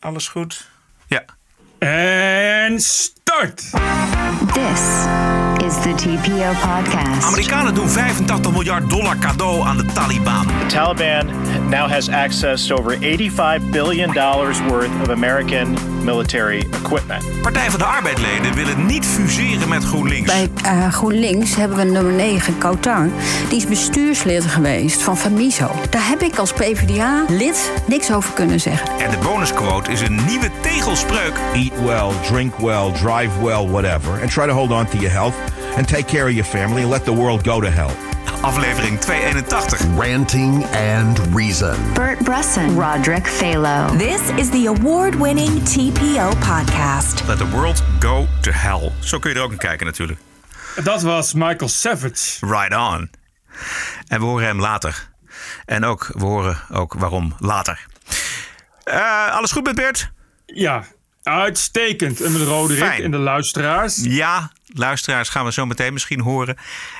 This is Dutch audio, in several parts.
Alles goed? Ja. En start! This is the TPO podcast. Amerikanen doen 85 miljard dollar cadeau aan de Taliban. The Taliban now has access to over 85 billion dollars worth of American military equipment. Partij van de Arbeidleden willen niet fuseren met GroenLinks. Bij uh, GroenLinks hebben we nummer 9, Kautar. Die is bestuurslid geweest van Famiso. Daar heb ik als PvdA-lid niks over kunnen zeggen. En de bonusquote is een nieuwe tegelspreuk. Eat well, drink well, drive well, whatever. And try to hold on to your health. And take care of your family and let the world go to hell. Aflevering 281. Ranting and Reason. Bert Bresson. Roderick Phalo. This is the award-winning TPO podcast. Let the world go to hell. Zo kun je er ook naar kijken natuurlijk. Dat was Michael Savage. Right on. En we horen hem later. En ook, we horen ook waarom later. Uh, alles goed met Bert? Ja, uitstekend. En met Roderick Fijn. en de luisteraars. Ja, luisteraars gaan we zo meteen misschien horen.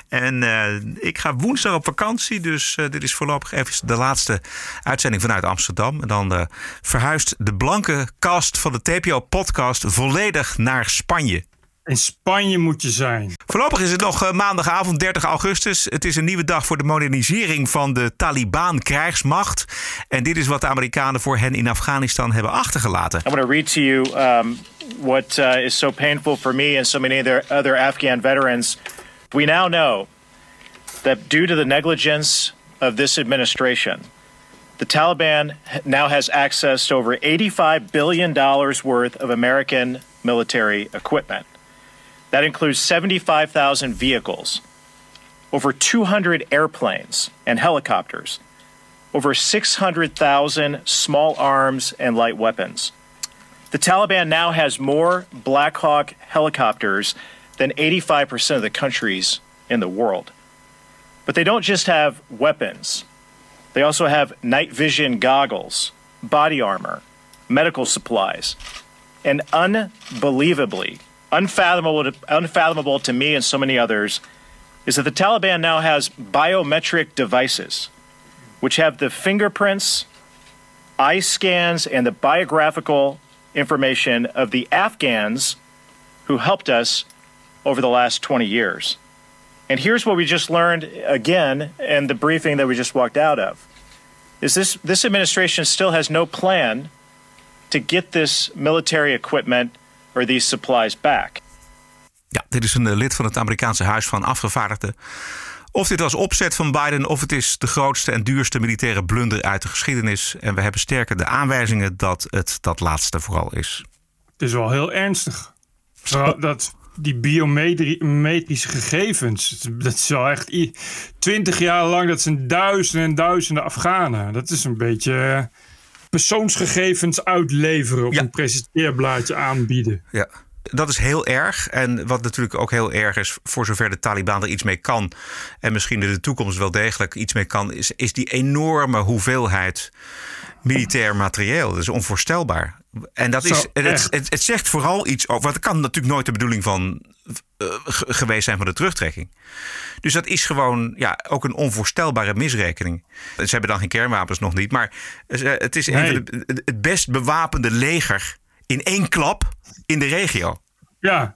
En uh, ik ga woensdag op vakantie, dus uh, dit is voorlopig even de laatste uitzending vanuit Amsterdam. En dan uh, verhuist de blanke cast van de TPO-podcast volledig naar Spanje. In Spanje moet je zijn. Voorlopig is het nog maandagavond 30 augustus. Het is een nieuwe dag voor de modernisering van de Taliban-krijgsmacht. En dit is wat de Amerikanen voor hen in Afghanistan hebben achtergelaten. I want to read to you um, what uh, is so painful for me and so many other, other Afghan veterans. We now know that due to the negligence of this administration, the Taliban now has access to over $85 billion worth of American military equipment. That includes 75,000 vehicles, over 200 airplanes and helicopters, over 600,000 small arms and light weapons. The Taliban now has more Black Hawk helicopters than 85% of the countries in the world. But they don't just have weapons, they also have night vision goggles, body armor, medical supplies, and unbelievably, unfathomable to, unfathomable to me and so many others, is that the Taliban now has biometric devices which have the fingerprints, eye scans, and the biographical information of the Afghans who helped us over the last 20 years. And here's what we just learned again in the briefing that we just walked out of. Is this this administration still has no plan to get this military equipment or these supplies back. Ja, dit is een lid van het Amerikaanse Huis van Afgevaardigden. Of dit was opzet van Biden, of het is de grootste en duurste militaire blunder uit de geschiedenis. En we hebben sterker de aanwijzingen dat het dat laatste vooral is. Het is wel heel ernstig. Dat die biometrische gegevens, dat is wel echt twintig jaar lang, dat zijn duizenden en duizenden Afghanen. Dat is een beetje persoonsgegevens uitleveren op Ja. een presenteerblaadje aanbieden. Ja. Dat is heel erg. En wat natuurlijk ook heel erg is, voor zover de Taliban er iets mee kan. En misschien in de toekomst wel degelijk iets mee kan. Is, is die enorme hoeveelheid militair materieel. Dat is onvoorstelbaar. En dat Zo, is, het, het, het zegt vooral iets over. Want het kan natuurlijk nooit de bedoeling van geweest zijn van de terugtrekking. Dus dat is gewoon ja, ook een onvoorstelbare misrekening. Ze hebben dan geen kernwapens nog niet. Maar het is een Nee. van de, het best bewapende leger in één klap in de regio. Ja,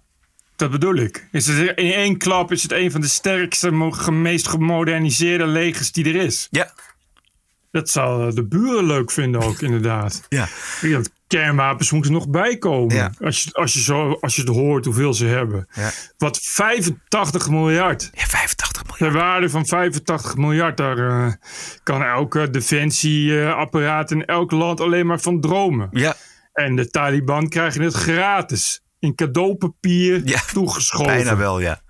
dat bedoel ik. Is het, in één klap is het een van de sterkste, meest gemoderniseerde legers die er is. Ja. Dat zal de buren leuk vinden ook, inderdaad. Ja. Dat kernwapens moeten nog bijkomen. Ja. Als, je, als, je zo, als je het hoort hoeveel ze hebben. Ja. Wat 85 miljard. Ja, 85 miljard. De waarde van 85 miljard, daar eh, kan elke defensieapparaat in elk land alleen maar van dromen. Ja, En de Taliban krijgen het gratis in cadeaupapier Ja, toegeschoven. bijna wel, ja.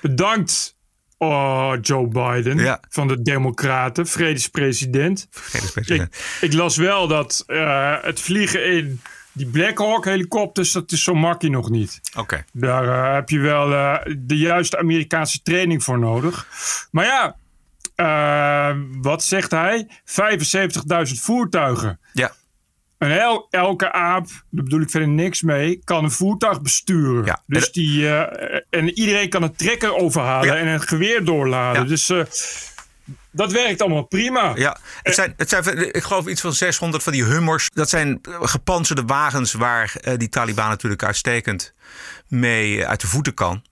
Bedankt, oh, Joe Biden Ja. van de Democraten, vredespresident. Vredespresident. Ik, ik las wel dat eh, het vliegen in die Black Hawk helikopters, dat is zo makkelijk nog niet. Oké. Daar eh, heb je wel eh, de juiste Amerikaanse training voor nodig. Maar ja, wat zegt hij? 75.000 voertuigen. Ja. En el- elke aap, daar bedoel ik verder niks mee, kan een voertuig besturen. Ja. Dus En- die, eh, en iedereen kan een trekker overhalen Ja. en een geweer doorladen. Ja. Dus eh, Dat werkt allemaal prima. Ja, het zijn, het zijn, ik geloof iets van 600 van die hummers. Dat zijn gepantserde wagens waar eh, die Taliban natuurlijk uitstekend mee uit de voeten kan.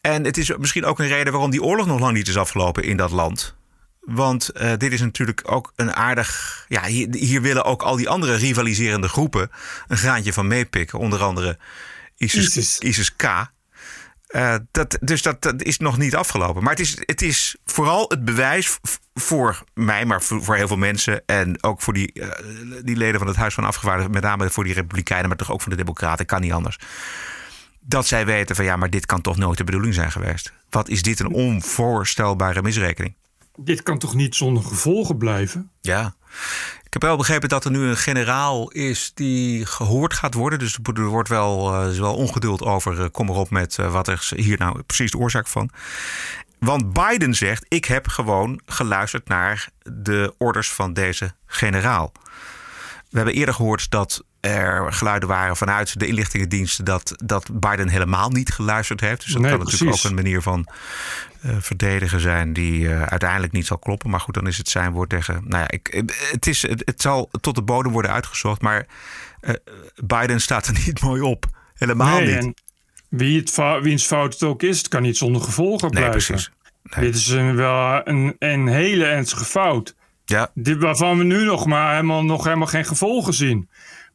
En het is misschien ook een reden waarom die oorlog nog lang niet is afgelopen in dat land. Want eh, dit is natuurlijk ook een aardig. Ja, hier, hier, willen ook al die andere rivaliserende groepen een graantje van meepikken. Onder andere ISIS, ISIS. ISIS K. Uh, dat, dus dat, dat, is nog niet afgelopen. Maar het is, het is vooral het bewijs voor mij, maar voor, voor heel veel mensen. En ook voor die, uh, die leden van het Huis van Afgevaardigden. Met name voor die Republikeinen, maar toch ook voor de Democraten. Kan niet anders. Dat zij weten van ja, maar dit kan toch nooit de bedoeling zijn geweest. Wat is dit een onvoorstelbare misrekening? Dit kan toch niet zonder gevolgen blijven? Ja. Ik heb wel begrepen dat er nu een generaal is die gehoord gaat worden. Dus er wordt wel, uh, wel ongeduld over. Uh, kom erop met uh, wat is hier nou precies de oorzaak van. Want Biden zegt: Ik heb gewoon geluisterd naar de orders van deze generaal. We hebben eerder gehoord dat er geluiden waren vanuit de inlichtingendiensten dat, dat Biden helemaal niet geluisterd heeft. Dus dat nee, kan natuurlijk ook een manier van uh, verdedigen zijn die uh, uiteindelijk niet zal kloppen. Maar goed, dan is het zijn woord tegen. Nou ja, ik, het, is, het, het zal tot de bodem worden uitgezocht, maar uh, Biden staat er niet mooi op. Helemaal nee, niet. Wie het, wiens fout het ook is, het kan niet zonder gevolgen nee, blijven. Precies. Nee. Dit is een, wel een, een hele ernstige fout. Ja. Dit, waarvan we nu nog maar helemaal, nog helemaal geen gevolgen zien.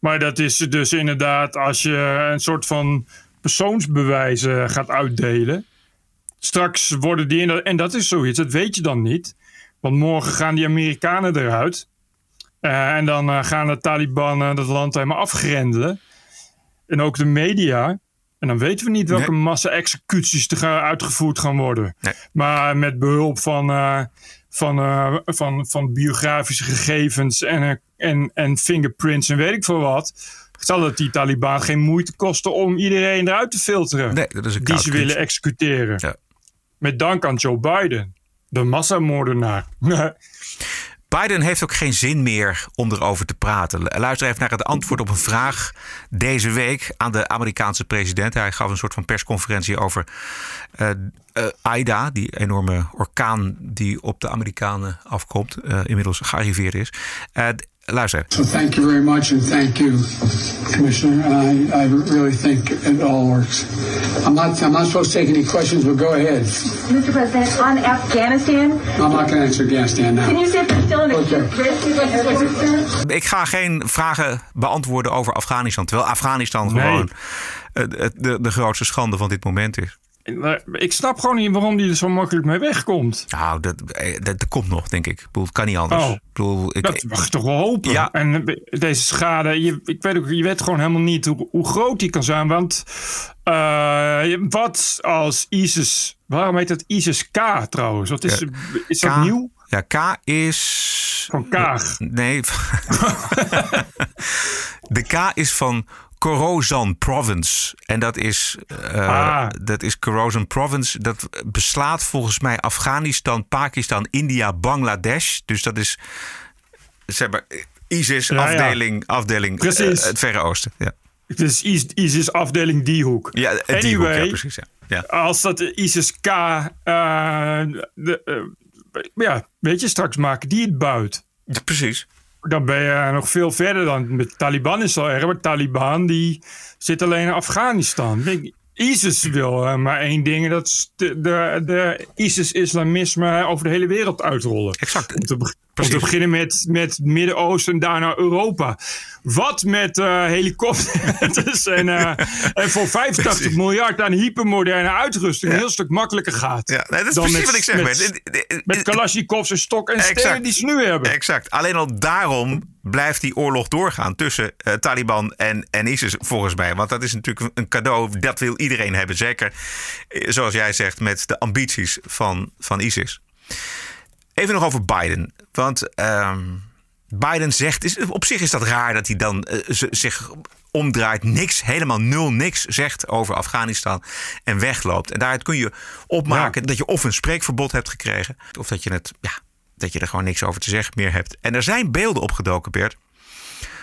Maar dat is dus inderdaad als je een soort van persoonsbewijzen gaat uitdelen. Straks worden die, in en dat is zoiets, dat weet je dan niet. Want morgen gaan die Amerikanen eruit. Uh, en dan uh, gaan de Taliban uh, dat land helemaal afgrendelen. En ook de media. En dan weten we niet welke nee. massa-executies er uitgevoerd gaan worden. Nee. Maar met behulp van, van, uh, van, van biografische gegevens en, en, en fingerprints en weet ik veel wat. Zal het die Taliban geen moeite kosten om iedereen eruit te filteren nee, dat is een die ze willen executeren? Ja. Met dank aan Joe Biden, de massamoordenaar. Biden heeft ook geen zin meer om erover te praten. Luister even naar het antwoord op een vraag deze week aan de Amerikaanse president. Hij gaf een soort van persconferentie over uh, uh, Ida, die enorme orkaan die op de Amerikanen afkomt, uh, inmiddels gearriveerd is. Luister. So thank you very much and thank you, Commissioner. I, I really think it all works. I'm not, I'm not supposed to take any questions, but go ahead. Mr. President, on Afghanistan. I'm not going to answer Afghanistan now. Can you say if they're still in the okay. Ik ga geen vragen beantwoorden over Afghanistan, terwijl Afghanistan Nee. gewoon de, de, de grootste schande van dit moment is. Ik snap gewoon niet waarom die er zo makkelijk mee wegkomt. Nou, dat, dat, dat komt nog, denk ik. Ik bedoel, het kan niet anders. Oh, ik bedoel, ik, dat mag toch wel hopen. Ja. En deze schade, je, ik weet ook, je weet gewoon helemaal niet hoe, hoe groot die kan zijn. Want uh, wat als ISIS, waarom heet het ISIS K trouwens? Wat is, is dat K- nieuw? Ja, K is. Van Kaag. Nee. de K is van Khorasan Province. En dat is, uh, Ah. dat is Khorasan Province. Dat beslaat volgens mij Afghanistan, Pakistan, India, Bangladesh. Dus dat is zeg maar, ISIS, Ja, ja. afdeling, afdeling eh, het Verre Oosten. Ja, Het is IS- ISIS afdeling die hoek. ja eh, die hoek, Anyway. ja, precies. Ja. Ja. Als dat de ISIS K, uh, de, eh, ja, weet je, straks maken die het buit. Ja, precies. Dan ben je nog veel verder dan. Met Taliban is al erg. Maar Taliban die zit alleen in Afghanistan. ISIS wil eh, maar één ding. Dat is de, de, de ISIS-islamisme over de hele wereld uitrollen. Exact. Om te, be- om Precies. te beginnen met, met het Midden-Oosten en daarna Europa. Wat met eh, helikopters en, eh, en voor 85 Precies. miljard aan hypermoderne uitrusting een heel stuk makkelijker gaat. Ja, nee, dat is dan precies met- wat ik zeg. met- Met, Met Kalashnikovs en stok en Exact. stenen die ze nu hebben. Exact. Alleen al daarom blijft die oorlog doorgaan tussen eh, Taliban en, en ISIS, volgens mij. Want dat is natuurlijk een cadeau, dat wil iedereen hebben. Zeker, zoals jij zegt, met de ambities van, van ISIS. Even nog over Biden. Want ehm, Biden zegt, is, op zich is dat raar dat hij dan eh, zich omdraait, niks, helemaal nul niks zegt over Afghanistan en wegloopt. En daaruit kun je opmaken dat je of een spreekverbod hebt gekregen, of dat je, het, ja, dat je er gewoon niks over te zeggen meer hebt. En er zijn beelden opgedoken, Bert,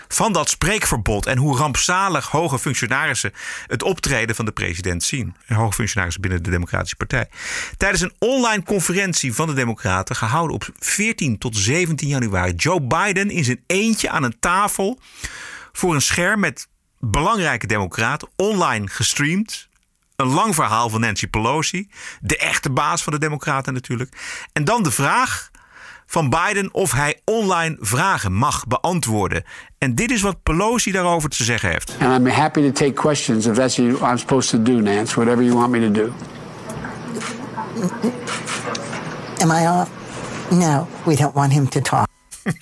van dat spreekverbod en hoe rampzalig hoge functionarissen het optreden van de president zien. Hoge functionarissen binnen de Democratische Partij. Tijdens een online conferentie van de Democraten, gehouden op 14 tot 17 januari, Joe Biden in zijn eentje aan een tafel voor een scherm met belangrijke democraten, online gestreamd. Een lang verhaal van Nancy Pelosi, de echte baas van de Democraten natuurlijk. En dan de vraag van Biden of hij online vragen mag beantwoorden. En dit is wat Pelosi daarover te zeggen heeft. And I'm happy to take questions if that's what I'm supposed to do, Nance, whatever you want me to do. Am I off? No, we don't want him to talk.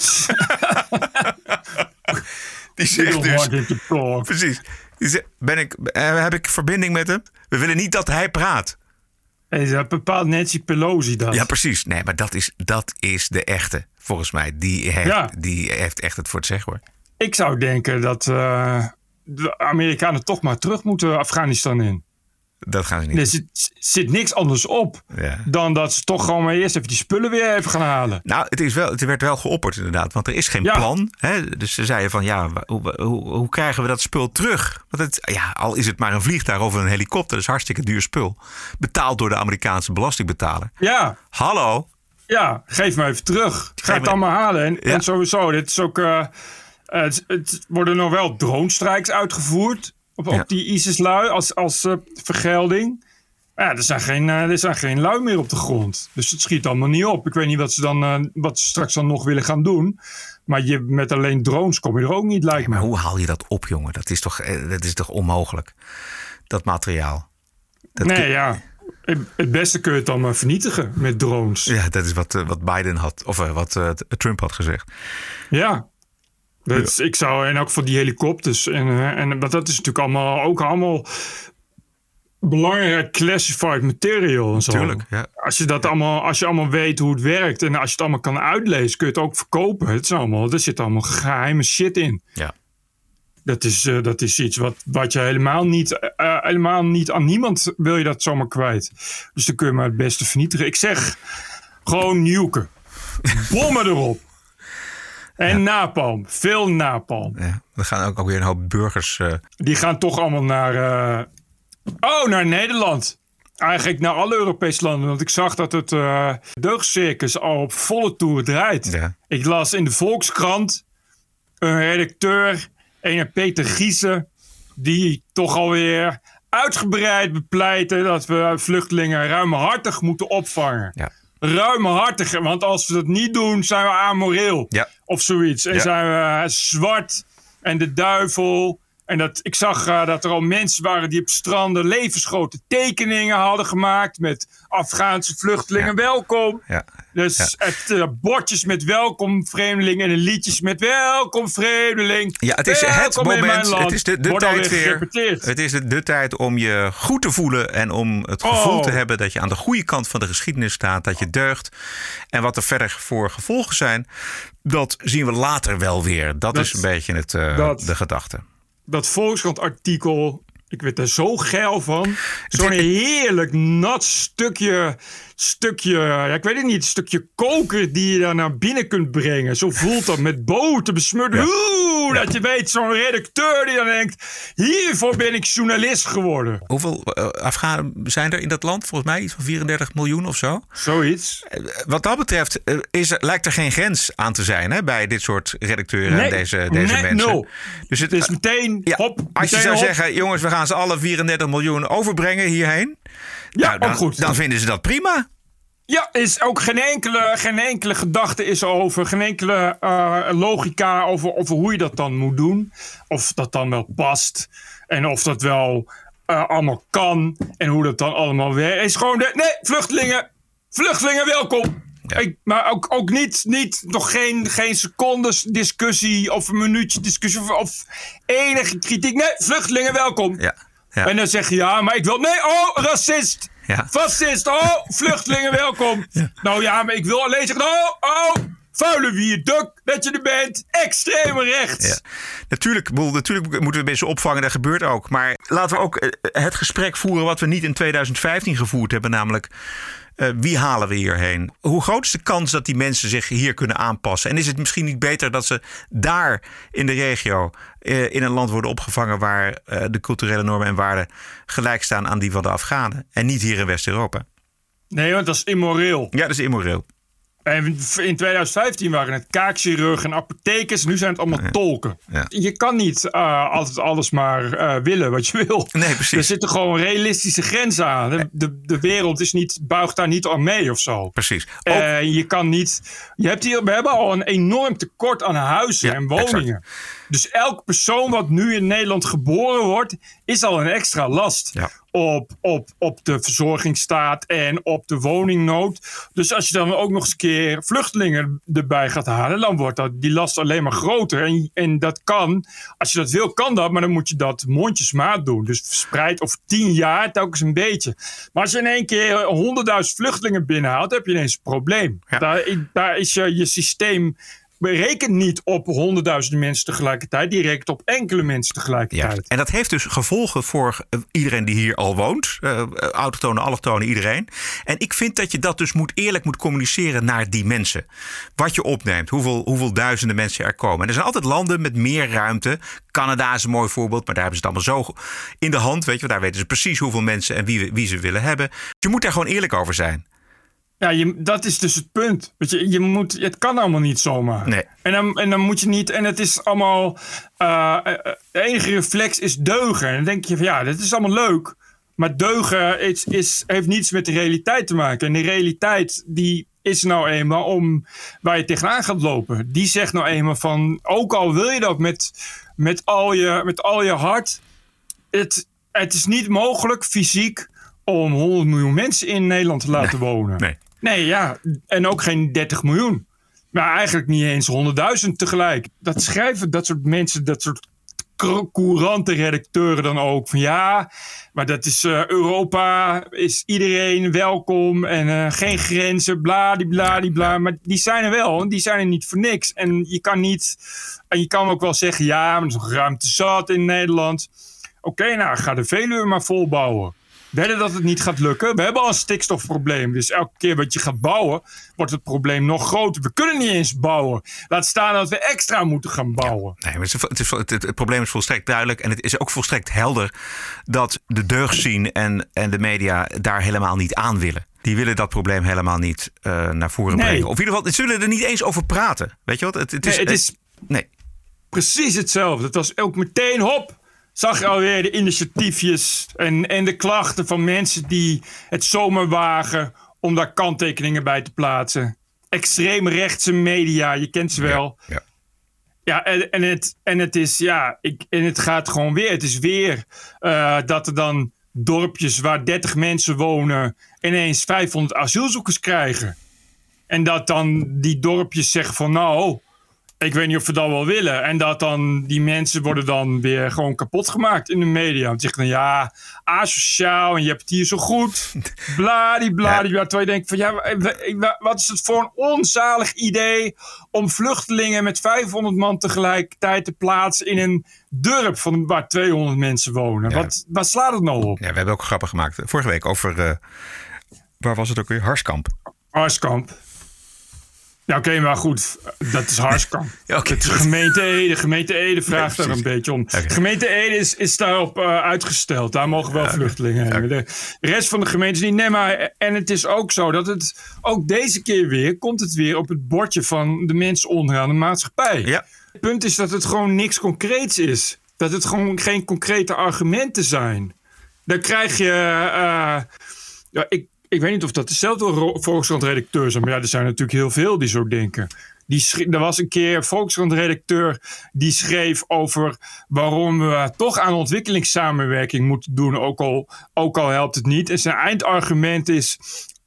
Die zegt dus, precies. Die zegt, ben ik, eh, heb ik verbinding met hem? We willen niet dat hij praat. Dat bepaalt Nancy Pelosi dat. Ja, precies. Nee, maar dat is, dat is de echte, volgens mij. Die heeft, Ja. die heeft echt het voor het zeggen hoor. Ik zou denken dat eh, de Amerikanen toch maar terug moeten Afghanistan in. Dat gaan ze niet. Er zit, zit niks anders op Ja. dan dat ze toch gewoon maar eerst even die spullen weer even gaan halen. Nou, het, is wel, het werd wel geopperd inderdaad, want er is geen Ja. plan. Hè? Dus ze zeiden van, ja, hoe, hoe, hoe krijgen we dat spul terug? Want het, ja, al is het maar een vliegtuig of een helikopter, dat is hartstikke duur spul. Betaald door de Amerikaanse belastingbetaler. Ja, Hallo? ja, geef me even terug. Ga het me- allemaal halen. En, Ja. en sowieso, dit is ook. eh, het, het worden nog wel drone-strikes uitgevoerd op, die ISIS-lui als, als eh, vergelding. Ja, er zijn, geen, eh, er zijn geen lui meer op de grond. Dus het schiet allemaal niet op. Ik weet niet wat ze, dan, eh, wat ze straks dan nog willen gaan doen. Maar je, met alleen drones kom je er ook niet, lijkt. Maar hoe haal je dat op, jongen? Dat is toch, dat is toch onmogelijk? Dat materiaal. Dat nee, kun- ja. Het beste kun je het dan maar vernietigen met drones. Ja, dat is wat, wat Biden had, of wat Trump had gezegd. Ja. Dat, Ik zou, en ook voor die helikopters. En, eh, en want dat is natuurlijk allemaal ook allemaal belangrijk classified material en zo. Tuurlijk, ja. Als je dat allemaal, als je allemaal weet hoe het werkt en als je het allemaal kan uitlezen, kun je het ook verkopen. Het is allemaal, er zit allemaal geheime shit in. Ja. Dat is, eh, dat is iets wat, wat je helemaal niet, eh, helemaal niet aan niemand wil je dat zomaar kwijt. Dus dan kun je maar het beste vernietigen. Ik zeg gewoon nuken. Bommen erop. En napalm. Veel napalm. Ja, er gaan ook alweer een hoop burgers. eh, Die gaan toch allemaal naar. eh, Oh, naar Nederland. Eigenlijk naar alle Europese landen. Want ik zag dat het eh deugdcircus al op volle toer draait. Ja. Ik las in de Volkskrant een redacteur, een Peter Giesen, die toch alweer uitgebreid bepleiten dat we vluchtelingen ruimhartig moeten opvangen. ja. Ruimhartig, want als we dat niet doen, zijn we amoreel. Ja. Of zoiets. En Ja. zijn we eh, zwart en de duivel. En dat, ik zag eh, dat er al mensen waren die op stranden levensgrote tekeningen hadden gemaakt met Afghaanse vluchtelingen. Welkom. Ja. Dus Ja. het, eh, bordjes met welkom vreemdeling en liedjes met welkom vreemdeling. Ja, het is het Welkom moment. Het is de, de tijd weer. Het is de, de tijd om je goed te voelen en om het gevoel Oh. te hebben dat je aan de goede kant van de geschiedenis staat, dat je deugt. En wat er verder voor gevolgen zijn, dat zien we later wel weer. Dat, Dat- is een beetje het, eh, de gedachte. Dat Volkskrant-artikel. Ik werd er zo geil van. Zo'n heerlijk nat stukje, stukje, ja, ik weet het niet, stukje koker die je daar naar binnen kunt brengen. Zo voelt dat met boter besmeurd. Ja. Oeh, dat je weet, zo'n redacteur die dan denkt, hiervoor ben ik journalist geworden. Hoeveel eh, Afghanen zijn er in dat land? Volgens mij iets van 34 miljoen of zo. Zoiets. Wat dat betreft eh, is lijkt er geen grens aan te zijn hè, bij dit soort redacteuren Nee, en deze, deze nee, mensen. Dus het, Het is meteen, ja, hop, als je zou hop. zeggen, jongens, we gaan ze alle 34 miljoen overbrengen hierheen. Ja, nou, dan, ook goed. dan vinden ze dat prima. Ja, is ook geen enkele, geen enkele gedachte is over, geen enkele eh, logica over, over hoe je dat dan moet doen. Of dat dan wel past. En of dat wel eh, allemaal kan. En hoe dat dan allemaal werkt. Is gewoon de, nee, vluchtelingen, vluchtelingen welkom. Ja. Ik, maar ook, ook niet, niet, nog geen, geen secondes discussie of een minuutje discussie of, of enige kritiek. Nee, vluchtelingen welkom. Ja, ja. En dan zeg je ja, maar ik wil. Nee, oh, racist! Ja. Fascist! Oh, vluchtelingen welkom! Nou ja, maar ik wil alleen zeggen. Oh, oh, vuile wierduk dat je er bent. Extreem rechts. Ja. Natuurlijk, bedoel, natuurlijk moeten we mensen opvangen, dat gebeurt ook. Maar laten we ook eh, het gesprek voeren wat we niet in 2015 gevoerd hebben, namelijk. Eh, wie halen we hierheen? Hoe groot is de kans dat die mensen zich hier kunnen aanpassen? En is het misschien niet beter dat ze daar in de regio, eh, in een land worden opgevangen waar eh, de culturele normen en waarden gelijk staan aan die van de Afghanen? En niet hier in West-Europa? Nee, want dat is immoreel. Ja, dat is immoreel. En in 2015 waren het kaakchirurgen en apothekers. Nu zijn het allemaal tolken. Ja. Je kan niet eh, altijd alles maar eh, willen wat je wil. Nee, precies. Er zitten gewoon realistische grenzen aan. De, de, de wereld is niet, buigt daar niet aan mee of zo. Precies. Ook- Eh, je kan niet. Je hebt hier, we hebben al een enorm tekort aan huizen Ja, en woningen. Dus elk persoon wat nu in Nederland geboren wordt, is al een extra last. Ja. Op, op, op de verzorgingsstaat en op de woningnood. Dus als je dan ook nog eens een keer vluchtelingen erbij gaat halen, dan wordt dat, die last alleen maar groter. En, en dat kan, als je dat wil, kan dat, maar dan moet je dat mondjesmaat doen. Dus verspreid over tien jaar telkens een beetje. Maar als je in één keer honderdduizend vluchtelingen binnenhaalt, heb je ineens een probleem. Ja. Daar, daar is je, je systeem rekent niet op honderdduizenden mensen tegelijkertijd. Die rekent op enkele mensen tegelijkertijd. En dat heeft dus gevolgen voor eh, iedereen die hier al woont. Uh, allochtonen, iedereen. En ik vind dat je dat dus moet, eerlijk moet communiceren naar die mensen. Wat je opneemt, hoeveel, hoeveel duizenden mensen er komen. En er zijn altijd landen met meer ruimte. Canada is een mooi voorbeeld, maar daar hebben ze het allemaal zo in de hand. Weet je, daar weten ze precies hoeveel mensen en wie, wie ze willen hebben. Je moet daar gewoon eerlijk over zijn. Ja, je, dat is dus het punt. Weet je, je moet, het kan allemaal niet zomaar. Nee. En, dan, en dan moet je niet. En het is allemaal. Uh, de enige reflex is deugen. En dan denk je van ja, dat is allemaal leuk. Maar deugen is, is, heeft niets met de realiteit te maken. En de realiteit die is nou eenmaal om waar je tegenaan gaat lopen. Die zegt nou eenmaal van. Ook al wil je dat met, met, al, je, met al je hart. Het, het is niet mogelijk fysiek om 100 miljoen mensen in Nederland te laten nee, wonen. Nee. Nee, ja. En ook geen 30 miljoen. Maar eigenlijk niet eens 100.000 tegelijk. Dat schrijven dat soort mensen, dat soort courante redacteuren dan ook. Van ja, maar dat is uh, Europa, is iedereen welkom en uh, geen grenzen, bladibladibla. Maar die zijn er wel, die zijn er niet voor niks. En je kan niet, en je kan ook wel zeggen, ja, maar er is nog ruimte zat in Nederland. Oké, okay, nou, ga de Veluwe maar volbouwen. Wedden dat het niet gaat lukken. We hebben al een stikstofprobleem. Dus elke keer wat je gaat bouwen, wordt het probleem nog groter. We kunnen niet eens bouwen. Laat staan dat we extra moeten gaan bouwen. Ja, nee, maar het, is, het, het, het, probleem is volstrekt duidelijk. En het is ook volstrekt helder dat de deugd zien en, en de media daar helemaal niet aan willen. Die willen dat probleem helemaal niet uh, naar voren nee. brengen. Of in ieder geval, ze willen er niet eens over praten. Weet je wat? Het, het is, nee, het is nee. precies hetzelfde. Het was ook meteen hop zag je alweer de initiatiefjes en, en de klachten van mensen die het zomaar wagen om daar kanttekeningen bij te plaatsen. Extreemrechtse media, je kent ze wel. Ja, ja. ja en, en, het, en het is, ja, ik, en het gaat gewoon weer. Het is weer uh, dat er dan dorpjes waar 30 mensen wonen ineens 500 asielzoekers krijgen. En dat dan die dorpjes zeggen van nou, ik weet niet of we dat wel willen. En dat dan die mensen worden dan weer gewoon kapot gemaakt in de media. Want zeggen dan ja, asociaal en je hebt het hier zo goed. Bladibladibla. Ja. Terwijl je denkt van ja, wat is het voor een onzalig idee om vluchtelingen met 500 man tegelijkertijd te plaatsen in een dorp van waar 200 mensen wonen. Ja. Wat, waar slaat het nou op? Ja, we hebben ook grappen gemaakt vorige week over, uh, waar was het ook weer? Harskamp. Harskamp. Ja, oké, okay, maar goed, dat is okay, de gemeente Ede, gemeente Ede vraagt nee, daar een beetje om. Okay. Gemeente Ede is, is daarop uh, uitgesteld. Daar mogen wel ja, vluchtelingen heen. De rest van de gemeentes niet. Nee, maar en het is ook zo dat het ook deze keer weer komt het weer op het bordje van de mensen onderaan de maatschappij. Ja. Het punt is dat het gewoon niks concreets is. Dat het gewoon geen concrete argumenten zijn. Dan krijg je. Uh, ja, ik, ik weet niet of dat dezelfde Volkskrant-redacteur zijn. Maar ja, er zijn natuurlijk heel veel die zo denken. Die er was een keer een Volkskrant-redacteur die schreef over waarom we toch aan ontwikkelingssamenwerking moeten doen. Ook al, ook al helpt het niet. En zijn eindargument is.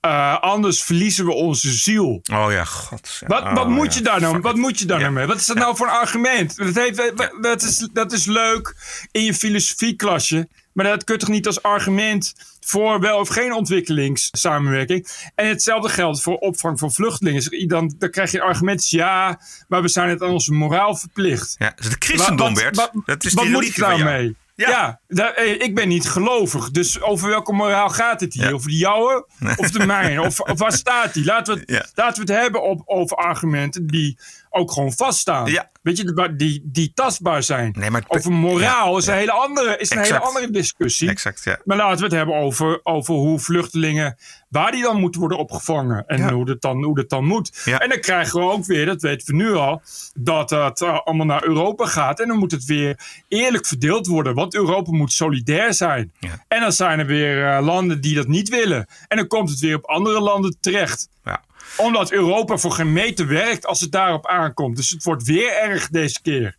Uh, anders verliezen we onze ziel. Oh ja, god. Wat, oh, wat moet ja. je daar nou, wat moet je daar nou mee? Wat is dat nou voor een argument? Dat, heeft, dat, is, dat is leuk in je filosofieklasje. Maar dat kun je toch niet als argument voor wel of geen ontwikkelingssamenwerking. En hetzelfde geldt voor opvang van vluchtelingen. Dan, dan krijg je argument, ja, maar we zijn het aan onze moraal verplicht. Ja, dus het christendom, Wat- Bert. wat- dat is wat die moet ik daarmee? Ja. Ja, daar- eh, ik ben niet gelovig. Dus over welke moraal gaat het hier? Over de jouwe of de mijne? Of, of waar staat die? Laten we het, Ja. laten we het hebben op, over argumenten die ook gewoon vaststaan. Ja. Weet je, die- die, tastbaar zijn. Nee, maar het- over moraal ja, is een, ja. hele andere, is een hele andere discussie. Exact, ja. Maar laten we het hebben over, over hoe vluchtelingen, waar die dan moeten worden opgevangen. En hoe, dat dan, hoe dat dan moet. Ja. En dan krijgen we ook weer, dat weten we nu al, dat het eh, allemaal naar Europa gaat. En dan moet het weer eerlijk verdeeld worden. Want Europa moet solidair zijn. Ja. En dan zijn er weer eh, landen die dat niet willen. En dan komt het weer op andere landen terecht Ja. Omdat Europa voor geen meter werkt als het daarop aankomt. Dus het wordt weer erg deze keer.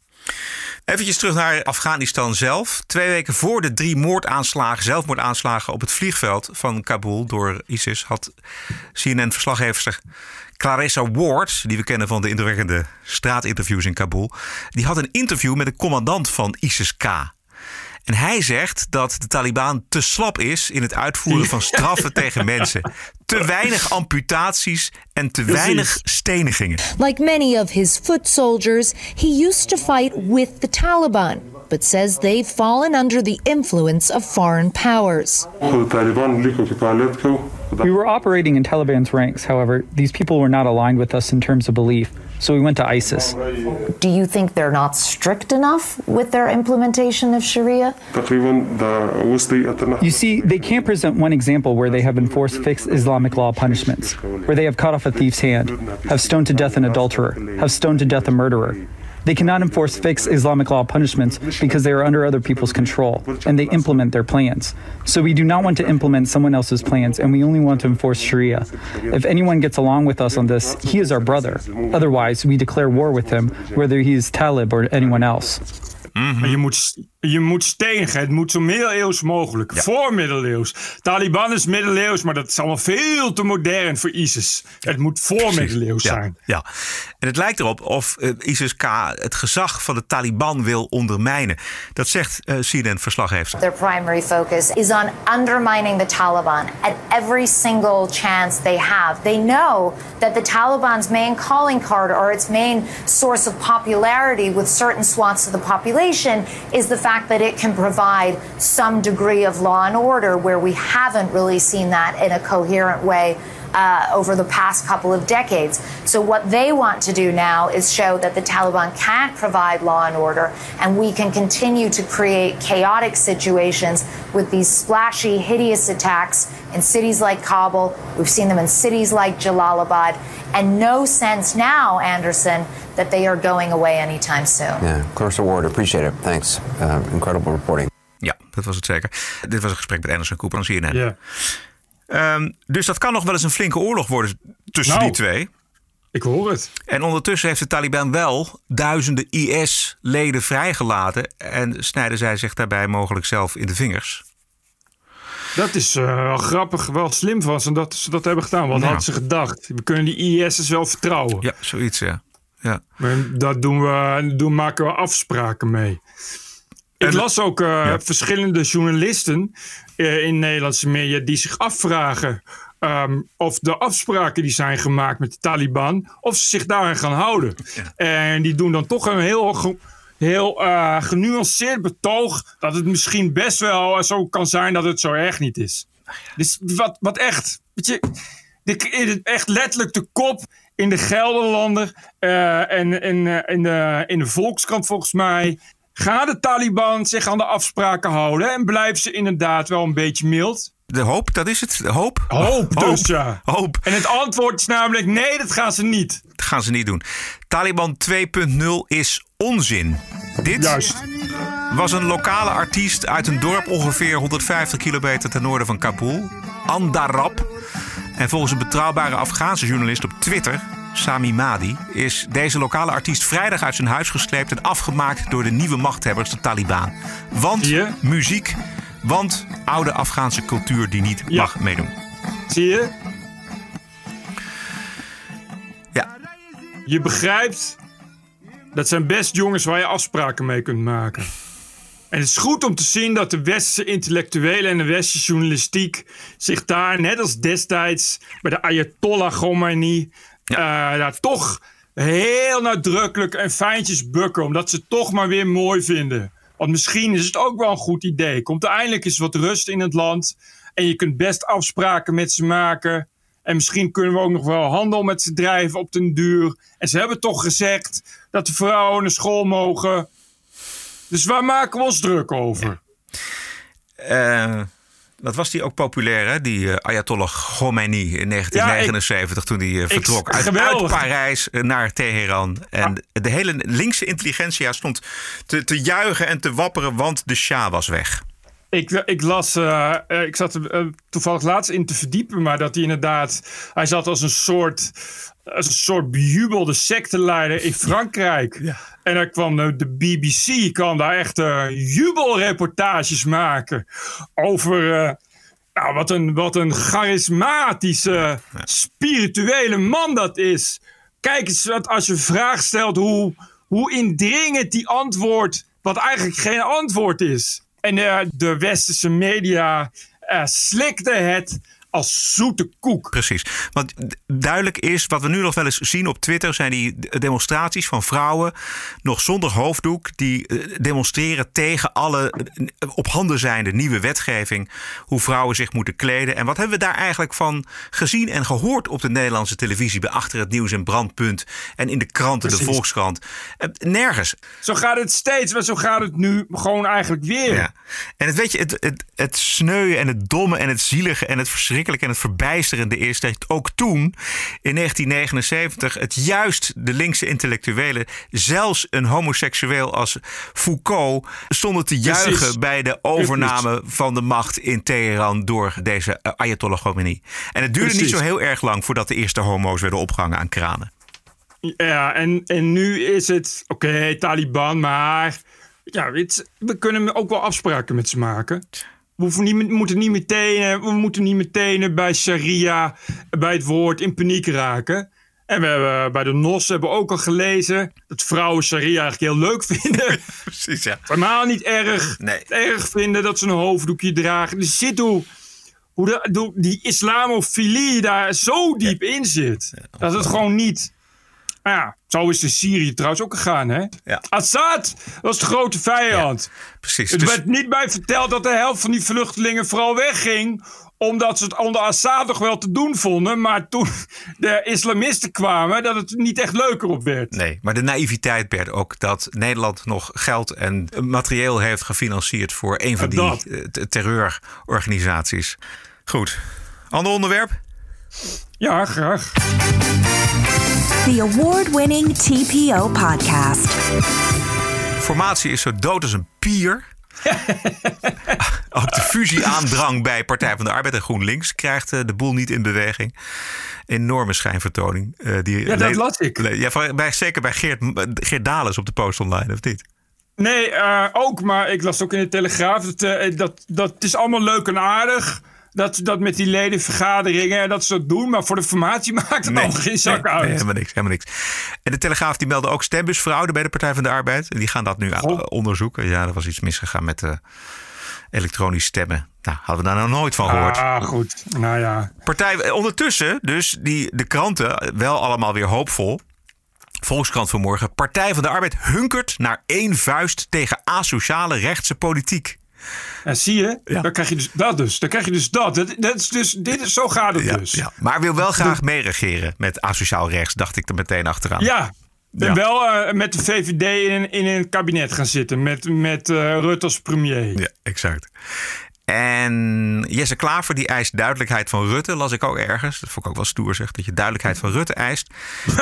Eventjes terug naar Afghanistan zelf. Twee weken voor de drie moordaanslagen, zelfmoordaanslagen op het vliegveld van Kabul door ISIS, had CNN-verslaggever Clarissa Ward, die we kennen van de indrukwekkende straatinterviews in Kabul, die had een interview met de commandant van ISIS-K. En hij zegt dat de Taliban te slap is in het uitvoeren van straffen tegen mensen. Te weinig amputaties en te weinig stenigingen. Like many of his foot soldiers, he used to fight with the Taliban, but says they've fallen under the influence of foreign powers. We were operating in Taliban's ranks, however, these people were not aligned with us in terms of belief, so we went to ISIS. Do you think they're not strict enough with their implementation of Sharia? You see, they can't present one example where they have enforced fixed Islamic law punishments, where they have cut off a thief's hand, have stoned to death an adulterer, have stoned to death a murderer. They cannot enforce fixed Islamic law punishments because they are under other people's control and they implement their plans. So we do not want to implement someone else's plans and we only want to enforce Sharia. If anyone gets along with us on this, he is our brother. Otherwise, we declare war with him, whether he is Talib or anyone else. Mm-hmm. Maar je moet, stenigen. Het moet zo middeleeuws mogelijk. Voor middeleeuws. Taliban is middeleeuws, maar dat is allemaal veel te modern voor ISIS. Het moet voor middeleeuws Ja, zijn. Ja, en het lijkt erop of eh, ISIS-K het gezag van de Taliban wil ondermijnen. Dat zegt eh CNN-verslaggever. Their primary focus is on undermining the Taliban at every single chance they have. They know that the Taliban's main calling card or its main source of popularity with certain swaths of the population is the fact that it can provide some degree of law and order, where we haven't really seen that in a coherent way. Uh, over the past couple of decades. So, what they want to do now is show that the Taliban can't provide law and order, and we can continue to create chaotic situations with these splashy, hideous attacks in cities like Kabul. We've seen them in cities like Jalalabad, and no sense now, Anderson, that they are going away anytime soon. Yeah, Clarissa Ward, appreciate it. Thanks. Uh, incredible reporting. Ja, dat was het zeker. Dit was een gesprek met Anderson Cooper van CNN. Ja. Ehm, dus dat kan nog wel eens een flinke oorlog worden tussen Nou. die twee. Ik hoor het. En ondertussen heeft de Taliban wel duizenden IS-leden vrijgelaten. En snijden zij zich daarbij mogelijk zelf in de vingers. Dat is eh, wel grappig, wel slim van ze dat ze dat hebben gedaan. Wat hadden ze gedacht? We kunnen die IS'ers wel vertrouwen. Ja, zoiets, ja. Ja. Dat doen we, doen, maken we afspraken mee. Ik las ook eh, verschillende journalisten eh, in Nederlandse media die zich afvragen ehm, of de afspraken die zijn gemaakt met de Taliban, of ze zich daaraan gaan houden. En die doen dan toch een heel, heel eh, genuanceerd betoog dat het misschien best wel zo kan zijn dat het zo erg niet is. Dus wat, wat echt, weet je, de, echt letterlijk de kop in de Gelderlander eh, en, en eh, in, de, in de Volkskrant volgens mij. Gaan de Taliban zich aan de afspraken houden en blijven ze inderdaad wel een beetje mild? De hoop, dat is het. De hoop. Hoop dus, ja. Hoop. En het antwoord is namelijk nee, dat gaan ze niet. Dat gaan ze niet doen. Taliban 2.0 is onzin. Dit was een lokale artiest uit een dorp ongeveer 150 kilometer ten noorden van Kabul. Andarab. En volgens een betrouwbare Afghaanse journalist op Twitter, Sami Madi, is deze lokale artiest vrijdag uit zijn huis gesleept en afgemaakt door de nieuwe machthebbers, de Taliban. Want muziek, want oude Afghaanse cultuur die niet mag meedoen. Zie je? Ja. Je begrijpt, dat zijn best jongens waar je afspraken mee kunt maken. En het is goed om te zien dat de westerse intellectuelen en de westerse journalistiek zich daar, net als destijds bij de Ayatollah Khomeini, eh, daar toch heel nadrukkelijk en fijntjes bukken. Omdat ze het toch maar weer mooi vinden. Want misschien is het ook wel een goed idee. Komt er eindelijk eens wat rust in het land. En je kunt best afspraken met ze maken. En misschien kunnen we ook nog wel handel met ze drijven op den duur. En ze hebben toch gezegd dat de vrouwen naar school mogen. Dus waar maken we ons druk over? Eh, wat was die ook populair, hè? Die eh, Ayatollah Khomeini in 1979, toen hij eh, vertrok uit. Parijs naar Teheran. En de hele linkse intelligentsia stond te, te juichen en te wapperen, want de Shah was weg. Ik, ik las, ik zat er toevallig laatst in te verdiepen, maar dat hij inderdaad, hij zat als een soort, een soort bejubelde secteleider in Frankrijk. En dan kwam de, de BBC, kwam daar echt eh, jubelreportages maken over, eh, nou, wat een, wat een charismatische, spirituele man dat is. Kijk eens, wat als je een vraag stelt hoe, hoe indringend die antwoord, wat eigenlijk geen antwoord is. En eh, de westerse media slikte het als zoete koek. Precies. Want duidelijk is, wat we nu nog wel eens zien op Twitter, zijn die demonstraties van vrouwen, nog zonder hoofddoek, die eh, demonstreren tegen alle eh, op handen zijnde nieuwe wetgeving, hoe vrouwen zich moeten kleden. En wat hebben we daar eigenlijk van gezien en gehoord op de Nederlandse televisie, bij Achter het Nieuws en Brandpunt en in de kranten, de. Volkskrant? Eh, Nergens. Zo gaat het steeds, maar zo gaat het nu gewoon eigenlijk weer. Ja. En het, weet je, het, het, het sneuwe en het domme en het zielige en het verschrikkelijke en het verbijsterende is dat ook toen, in 1979, het juist de linkse intellectuelen, zelfs een homoseksueel als Foucault, stonden te Precies. juichen bij de overname van de macht in Teheran door deze Ayatollah Khomeini. En het duurde niet zo heel erg lang voordat de eerste homo's werden opgehangen aan kranen. Ja, en, en nu is het, oké, Taliban, maar ja, weet, we kunnen ook wel afspraken met ze maken. We, hoeven niet, moeten niet meteen, eh, we moeten niet meteen eh, bij Sharia, bij het woord, in paniek raken. En we hebben bij de NOS hebben we ook al gelezen dat vrouwen Sharia eigenlijk heel leuk vinden. Precies, ja. Helemaal niet erg. Nee. Erg vinden dat ze een hoofddoekje dragen. Dus zit hoe, hoe de, hoe die islamofilie daar zo diep in zit. dat het gewoon niet... Nou ja, zo is in Syrië trouwens ook gegaan, hè? Ja. Assad was de grote vijand. Precies. Het Dus- werd niet bij verteld dat de helft van die vluchtelingen vooral wegging omdat ze het onder Assad nog wel te doen vonden. Maar toen de islamisten kwamen, dat het niet echt leuker op werd. Nee, maar de naïviteit, Bert, ook dat Nederland nog geld en materieel heeft gefinancierd voor een van die Dat. eh, terreurorganisaties. Goed. Ander onderwerp? Ja, graag. The award winning TPO podcast. Formatie is zo dood als een pier. Ook de fusieaandrang bij Partij van de Arbeid en GroenLinks krijgt eh, de boel niet in beweging. Enorme schijnvertoning. eh, die Ja, dat las ik. Ja, van- bij, zeker bij Geert, Geert Dales op de post online, of niet? Nee, eh, ook, maar ik las ook in de Telegraaf dat, eh, dat, dat is allemaal leuk en aardig. Dat, dat met die ledenvergaderingen en dat ze dat doen. Maar voor de formatie maakt het allemaal geen zak nee, uit. nee, helemaal niks, helemaal niks. En de Telegraaf die meldde ook stembusfraude bij de Partij van de Arbeid. En die gaan dat nu eh, onderzoeken. Ja, er was iets misgegaan met de elektronisch stemmen. Nou, hadden we daar nog nooit van gehoord. Ah, goed. Nou ja. Partij, eh, ondertussen, dus die, de kranten, eh, wel allemaal weer hoopvol. Volkskrant vanmorgen. Partij van de Arbeid hunkert naar één vuist tegen asociale rechtse politiek. Ja, zie je? Dan krijg je dus dat dus. Dan krijg je dus dat. dat, dat is dus dit is, zo gaat het Ja, dus. ja. Maar wil wel graag meeregeren met asociaal rechts, dacht ik er meteen achteraan. Ja. En Ja. wel eh, met de VVD in, in een kabinet gaan zitten. Met, met eh, Rutte als premier. Ja, exact. En Jesse Klaver die eist duidelijkheid van Rutte, las ik ook ergens. Dat vond ik ook wel stoer zeg, dat je duidelijkheid van Rutte eist.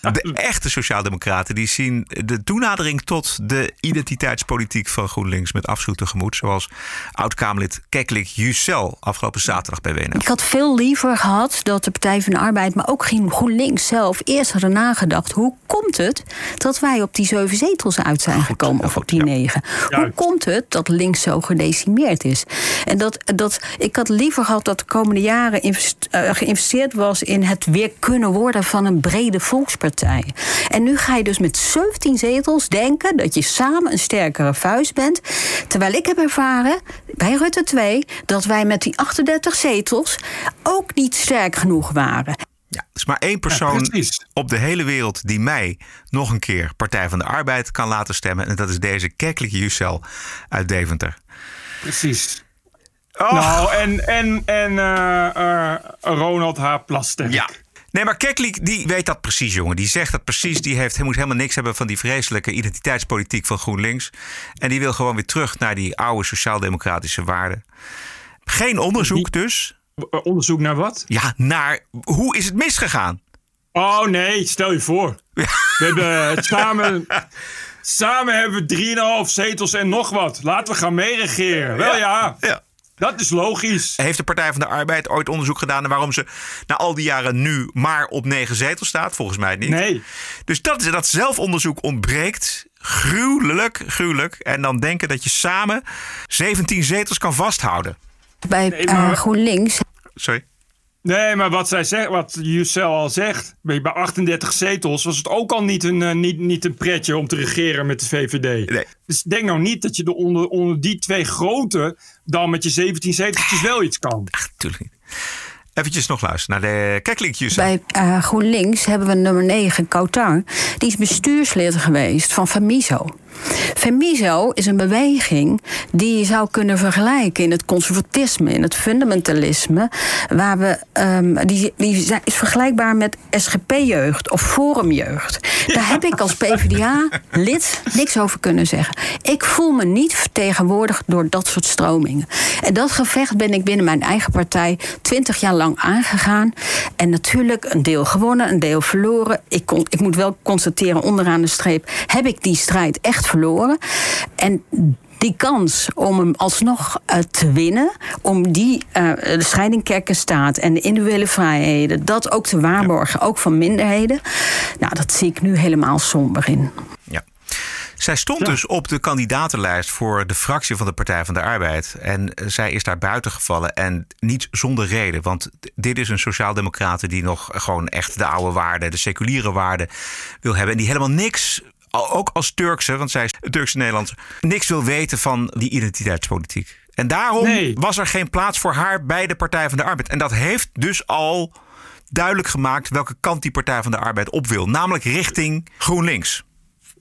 De echte sociaaldemocraten die zien de toenadering tot de identiteitspolitiek van GroenLinks met afschuw tegemoet. Zoals oud-Kamerlid Keklik Jussel afgelopen zaterdag bij WNL. Ik had veel liever gehad dat de Partij van de Arbeid, maar ook Groen- GroenLinks zelf, eerst hadden nagedacht. Hoe komt het dat wij op die zeven zetels uit zijn gekomen, of op die negen? Hoe komt het dat links zo gedecimeerd geïnvesteerd is. En dat, dat, ik had liever gehad dat de komende jaren invest- eh, geïnvesteerd was in het weer kunnen worden van een brede volkspartij. En nu ga je dus met 17 zetels denken dat je samen een sterkere vuist bent. Terwijl ik heb ervaren bij Rutte 2 dat wij met die 38 zetels ook niet sterk genoeg waren. Ja, er is maar één persoon op de hele wereld die mij nog een keer Partij van de Arbeid kan laten stemmen. En dat is deze Keklik Jussel uit Deventer. Precies. Oh. Nou, en, en, en eh, eh, Ronald H. Plasterk. Ja. Nee, maar Keklik die weet dat precies, jongen. Die zegt dat precies. Die, heeft, hij moet helemaal niks hebben van die vreselijke identiteitspolitiek van GroenLinks. En die wil gewoon weer terug naar die oude sociaal-democratische waarden. Geen onderzoek dus. Eh, Onderzoek naar wat? Ja, naar hoe is het misgegaan? Oh nee, stel je voor. We hebben het samen... Samen hebben we 3,5 zetels en nog wat. Laten we gaan meeregeren. Wel ja. ja. Dat is logisch. Heeft de Partij van de Arbeid ooit onderzoek gedaan naar waarom ze na al die jaren nu maar op negen zetels staat? Volgens mij niet. Nee. Dus dat, dat zelfonderzoek ontbreekt. Gruwelijk, gruwelijk. En dan denken dat je samen 17 zetels kan vasthouden. Bij Nee, maar- eh, GroenLinks Sorry. Nee, maar wat, zij zegt, wat Juscel al zegt, bij bij 38 zetels was het ook al niet een, eh, niet, niet een pretje om te regeren met de VVD. Nee. Dus denk nou niet dat je er onder, onder die twee grote dan met je 17 zeteltjes wel iets kan. Tuurlijk niet. Eventjes nog luisteren naar de Jussel. Bij eh, GroenLinks hebben we nummer 9, Kautang. Die is bestuurslid geweest van Femiso. Femiso is een beweging die je zou kunnen vergelijken in het conservatisme, in het fundamentalisme. Waar we, ehm, die, die is vergelijkbaar met SGP-jeugd of Forumjeugd. Daar heb ik als PvdA-lid niks over kunnen zeggen. Ik voel me niet vertegenwoordigd door dat soort stromingen. En dat gevecht ben ik binnen mijn eigen partij twintig jaar lang aangegaan. En natuurlijk een deel gewonnen, een deel verloren. Ik, kon, ik moet wel constateren, onderaan de streep heb ik die strijd echt verloren. En die kans om hem alsnog eh, te winnen, om die eh, de scheiding kerk-staat en de individuele vrijheden, dat ook te waarborgen, ook van minderheden. Nou, dat zie ik nu helemaal somber in. Ja. Zij stond dus op de kandidatenlijst voor de fractie van de Partij van de Arbeid. En eh, zij is daar buiten gevallen. En niet zonder reden. Want dit is een sociaaldemocrate die nog gewoon echt de oude waarden, de seculiere waarden wil hebben. En die helemaal niks, ook als Turkse, want zij is Turkse Nederlandse, niks wil weten van die identiteitspolitiek. En daarom Nee. was er geen plaats voor haar bij de Partij van de Arbeid. En dat heeft dus al duidelijk gemaakt welke kant die Partij van de Arbeid op wil. Namelijk richting GroenLinks.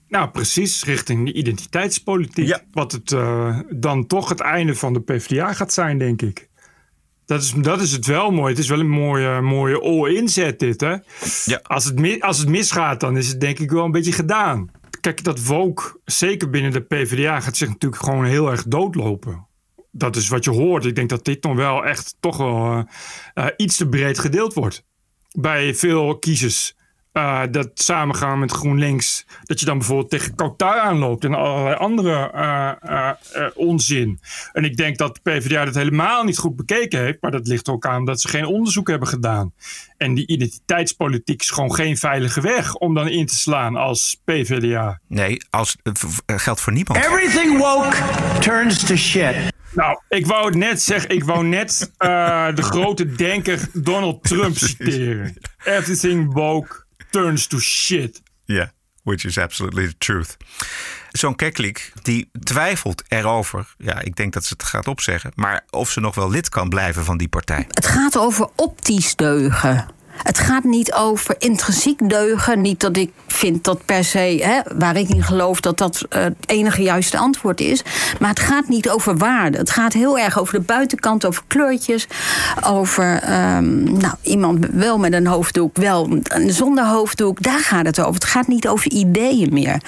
Nou, precies, richting de identiteitspolitiek. Wat het eh, dan toch het einde van de PvdA gaat zijn, denk ik. Dat is, dat is het wel mooi. Het is wel een mooie, mooie all-inzet dit, hè? Ja. Als, het als het misgaat, dan is het denk ik wel een beetje gedaan. Kijk, dat woke, zeker binnen de PvdA, gaat zich natuurlijk gewoon heel erg doodlopen. Dat is wat je hoort. Ik denk dat dit nog wel echt toch wel eh, eh, iets te breed gedeeld wordt. Bij veel kiezers. Eh, dat samengaan met GroenLinks. Dat je dan bijvoorbeeld tegen Qatar aanloopt en allerlei andere eh, eh, onzin. En ik denk dat de PvdA dat helemaal niet goed bekeken heeft. Maar dat ligt ook aan dat ze geen onderzoek hebben gedaan. En die identiteitspolitiek is gewoon geen veilige weg om dan in te slaan als PvdA. Nee, als, geldt voor niemand. Everything woke turns to shit. Nou, ik wou net zeggen. Ik wou net eh, de grote denker Donald Trump citeren. Everything woke turns to shit. Ja, which is absolutely the truth. Zo'n Keklik die twijfelt erover. Ja, ik denk dat ze het gaat opzeggen. Maar of ze nog wel lid kan blijven van die partij. Het gaat over optisch deugen. Het gaat niet over intrinsiek deugen. Niet dat ik vind dat per se, hè, waar ik in geloof, dat dat eh, het enige juiste antwoord is. Maar het gaat niet over waarde. Het gaat heel erg over de buitenkant, over kleurtjes. Over ehm, nou, iemand wel met een hoofddoek, wel zonder hoofddoek. Daar gaat het over. Het gaat niet over ideeën meer.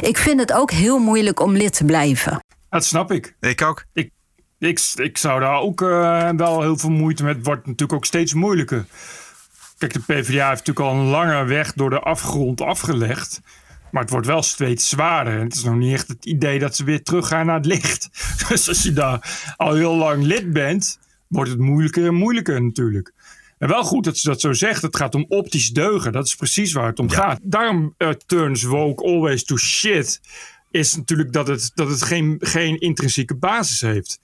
Ik vind het ook heel moeilijk om lid te blijven. Dat snap ik. Ik ook. Ik, ik, ik zou daar ook eh, wel heel veel moeite met. Het wordt natuurlijk ook steeds moeilijker. Kijk, de PvdA heeft natuurlijk al een lange weg door de afgrond afgelegd. Maar het wordt wel steeds zwaarder. En het is nog niet echt het idee dat ze weer teruggaan naar het licht. Dus als je daar al heel lang lid bent, wordt het moeilijker en moeilijker natuurlijk. En wel goed dat ze dat zo zegt. Het gaat om optisch deugen. Dat is precies waar het om gaat. Daarom eh, turns woke always to shit. Is natuurlijk dat het, dat het geen, geen intrinsieke basis heeft.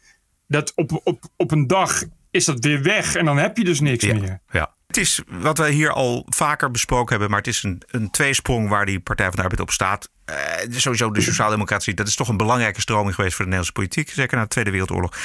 dat op, op, op een dag is dat weer weg en dan heb je dus niks meer. Ja. Het is wat we hier al vaker besproken hebben, maar het is een, een tweesprong waar die Partij van de Arbeid op staat. Uh, sowieso de sociaaldemocratie, dat is toch een belangrijke stroming geweest voor de Nederlandse politiek, zeker na de Tweede Wereldoorlog.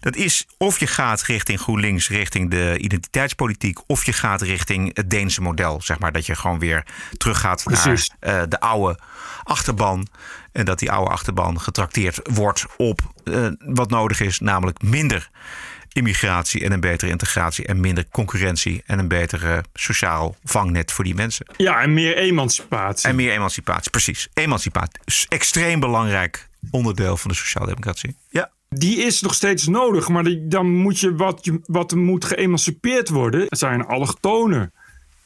Dat is of je gaat richting GroenLinks, richting de identiteitspolitiek, of je gaat richting het Deense model. Zeg maar dat je gewoon weer teruggaat Precies. naar uh, de oude achterban. En dat die oude achterban getrakteerd wordt op uh, wat nodig is, namelijk minder immigratie en een betere integratie en minder concurrentie en een betere sociaal vangnet voor die mensen. Ja, en meer emancipatie. En meer emancipatie, precies. Emancipatie, extreem belangrijk onderdeel van de sociaaldemocratie. Ja. Die is nog steeds nodig, maar die, dan moet je wat, je wat er moet geëmancipeerd worden. Zijn allochtonen.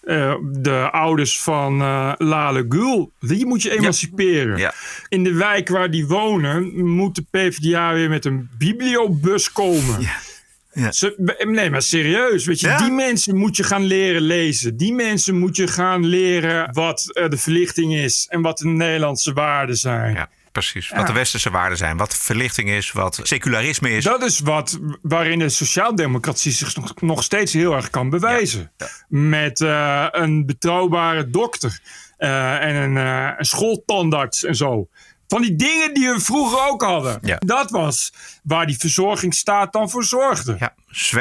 Uh, de ouders van uh, Lale Gul, die moet je emanciperen. Ja. In de wijk waar die wonen, moet de PvdA weer met een bibliobus komen. Ja. Ja. nee, maar serieus. Weet je, Die mensen moet je gaan leren lezen. Die mensen moet je gaan leren wat uh, de verlichting is en wat de Nederlandse waarden zijn. Ja. Precies, wat de westerse waarden zijn, wat verlichting is, wat secularisme is. Dat is wat waarin de sociaaldemocratie zich nog, nog steeds heel erg kan bewijzen. Met uh, een betrouwbare dokter uh, en een, een schooltandarts en zo. Van die dingen die we vroeger ook hadden. Ja. Dat was waar die verzorgingsstaat dan voor zorgde. Ja,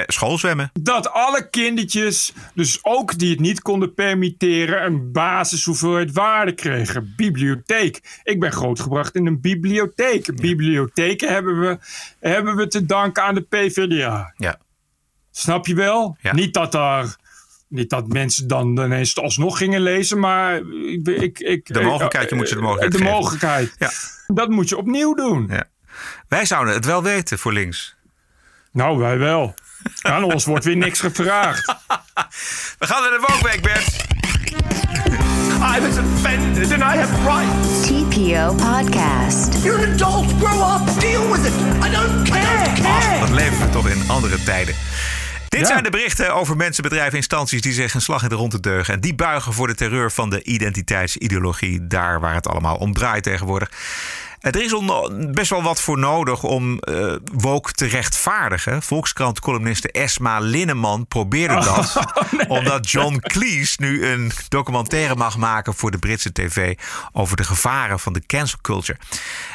schoolzwemmen. Dat alle kindertjes, dus ook die het niet konden permitteren, een basishoeveelheid waarde kregen. Bibliotheek. Ik ben grootgebracht in een bibliotheek. Bibliotheken hebben we, hebben we te danken aan de PvdA. Ja. Snap je wel? Ja. Niet dat daar niet dat mensen dan ineens alsnog gingen lezen, maar ik. ik, ik de mogelijkheid, je moet ze de mogelijkheid. De geven. mogelijkheid. Ja. Dat moet je opnieuw doen. Ja. Wij zouden het wel weten voor links. Nou, wij wel. Aan ons wordt weer niks gevraagd. We gaan naar de woonweek, Bert. I was offended and I have rights. TPO Podcast. You're an adult. Grow up. Deal with it. I don't care. care. Wat leven we toch in andere tijden. Dit zijn de berichten over mensen, bedrijven, instanties die zich een slag in de ronde deugen. En die buigen voor de terreur van de identiteitsideologie. Daar waar het allemaal om draait tegenwoordig. Er is best wel wat voor nodig om uh, woke te rechtvaardigen. Volkskrant-columniste Esma Linneman probeerde dat. Oh, nee. Omdat John Cleese nu een documentaire mag maken voor de Britse tv... over de gevaren van de cancel culture.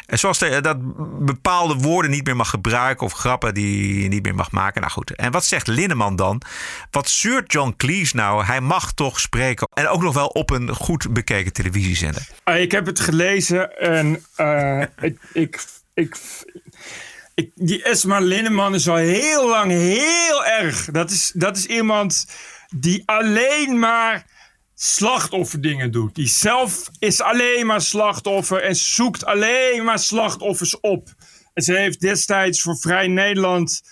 En zoals de, dat bepaalde woorden niet meer mag gebruiken... of grappen die je niet meer mag maken. Nou goed, en wat zegt Linneman dan? Wat zuurt John Cleese nou? Hij mag toch spreken. En ook nog wel op een goed bekeken televisiezender. Uh, ik heb het gelezen en... Uh... ik, ik, ik, ik, die Esma Linneman is al heel lang heel erg. Dat is, dat is iemand die alleen maar slachtofferdingen doet. Die zelf is alleen maar slachtoffer en zoekt alleen maar slachtoffers op. En ze heeft destijds voor Vrij Nederland,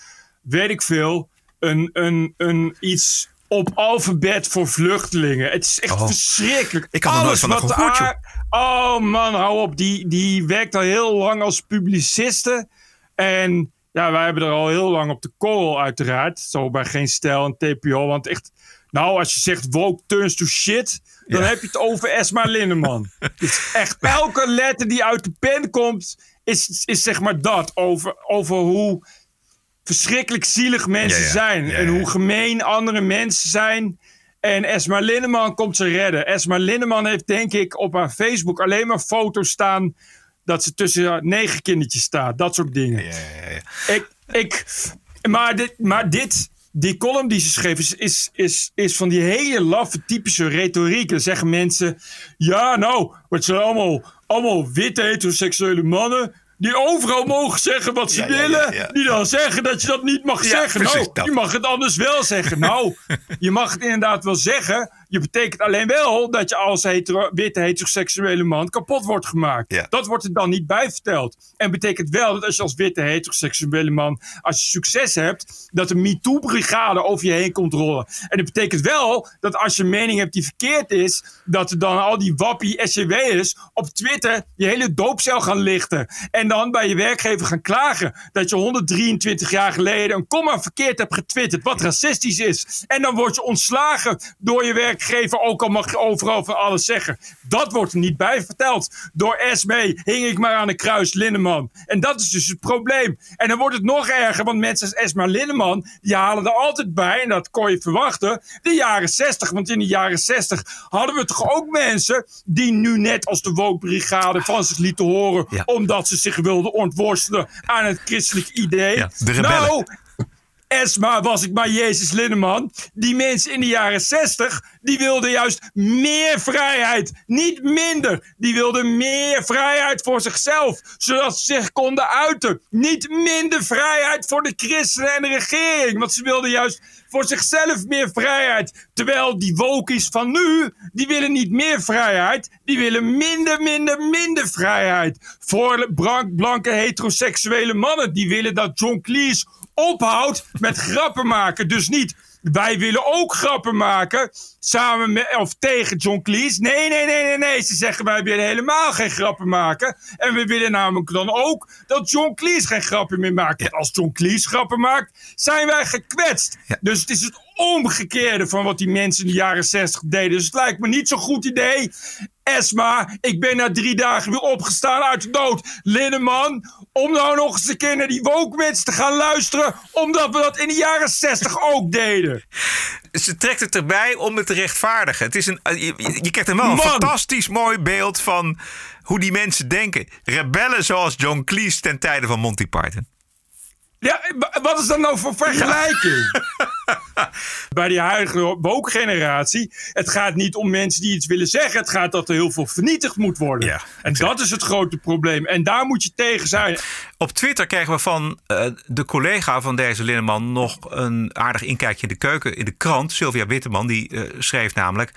weet ik veel, een, een, een iets op alfabet voor vluchtelingen. Het is echt Oh. verschrikkelijk. Ik had er nooit van wat haar- Oh man, hou op. Die, die werkt al heel lang als publiciste. En ja, wij hebben er al heel lang op de korrel uiteraard. Zo bij Geen Stijl en TPO. Want echt, nou als je zegt woke turns to shit... dan Ja. heb je het over Esma Linneman. dus echt elke letter die uit de pen komt... is, is zeg maar dat. Over, over hoe verschrikkelijk zielig mensen Ja, ja. zijn. En hoe gemeen andere mensen zijn. En Esma Linneman komt ze redden. Esma Linneman heeft denk ik op haar Facebook alleen maar foto's staan... dat ze tussen negen kindertjes staat. Dat soort dingen. Ik, ik, maar dit, maar dit, die column die ze schreef is, is, is, is van die hele laffe typische retoriek. Dan zeggen mensen, ja nou, het zijn allemaal, allemaal witte heteroseksuele mannen... die overal mogen zeggen wat ze Ja, ja, ja, willen. ja. Die dan zeggen dat je dat niet mag zeggen. precies Nou, dat. je mag het anders wel zeggen. Nou, je mag het inderdaad wel zeggen. Je betekent alleen wel dat je als hetero, witte heteroseksuele man kapot wordt gemaakt. Ja. Dat wordt er dan niet bij verteld. En betekent wel dat als je als witte heteroseksuele man, als je succes hebt, dat een MeToo-brigade over je heen komt rollen. En dat betekent wel dat als je een mening hebt die verkeerd is, dat er dan al die wappie SCW'ers op Twitter je hele doopcel gaan lichten. En dan bij je werkgever gaan klagen dat je 123 jaar geleden een komma verkeerd hebt getwitterd, wat racistisch is. En dan word je ontslagen door je werkgever werkgever, ook al mag je overal van alles zeggen. Dat wordt er niet bij verteld. Door Esme hing ik maar aan de kruis Linneman. En dat is dus het probleem. En dan wordt het nog erger, want mensen als Esma Linneman, die halen er altijd bij, en dat kon je verwachten, de jaren 60. Want in de jaren 60 hadden we toch ook mensen die nu net als de wookbrigade van zich lieten horen, omdat ze zich wilden ontworstelen aan het christelijk idee. Ja, de rebellen. Nou, Esma was ik maar Jezus Linneman. Die mensen in de jaren 60, die wilden juist meer vrijheid. Niet minder. Die wilden meer vrijheid voor zichzelf. Zodat ze zich konden uiten. Niet minder vrijheid voor de christenen en de regering. Want ze wilden juist voor zichzelf meer vrijheid. Terwijl die wokies van nu, die willen niet meer vrijheid. Die willen minder, minder, minder vrijheid. Voor blank- blanke heteroseksuele mannen. Die willen dat John Cleese ophoudt met grappen maken. Dus niet, wij willen ook grappen maken. Samen met, of tegen John Cleese. Nee, nee, nee, nee, nee. Ze zeggen, wij willen helemaal geen grappen maken. En we willen namelijk dan ook dat John Cleese geen grappen meer maakt. Want als John Cleese grappen maakt, zijn wij gekwetst. Dus het is het omgekeerde van wat die mensen in de jaren 60 deden. Dus het lijkt me niet zo'n goed idee. Esma, ik ben na drie dagen weer opgestaan uit de dood. Linneman, om nou nog eens een keer naar die woke te gaan luisteren. Omdat we dat in de jaren 60 ook deden. Ze trekt het erbij om het te rechtvaardigen. Het is een, je, je- je krijgt er wel een Man. fantastisch mooi beeld van hoe die mensen denken. Rebellen zoals John Cleese ten tijde van Monty Python. Ja, wa- wat is dat nou voor vergelijking? Bij die huidige woke-generatie. Het gaat niet om mensen die iets willen zeggen. Het gaat dat er heel veel vernietigd moet worden. en dat is het grote probleem. En daar moet je tegen zijn. Op Twitter kregen we van eh, de collega van deze Linneman nog een aardig inkijkje in de keuken in de krant. Sylvia Witteman, die eh, schreef namelijk...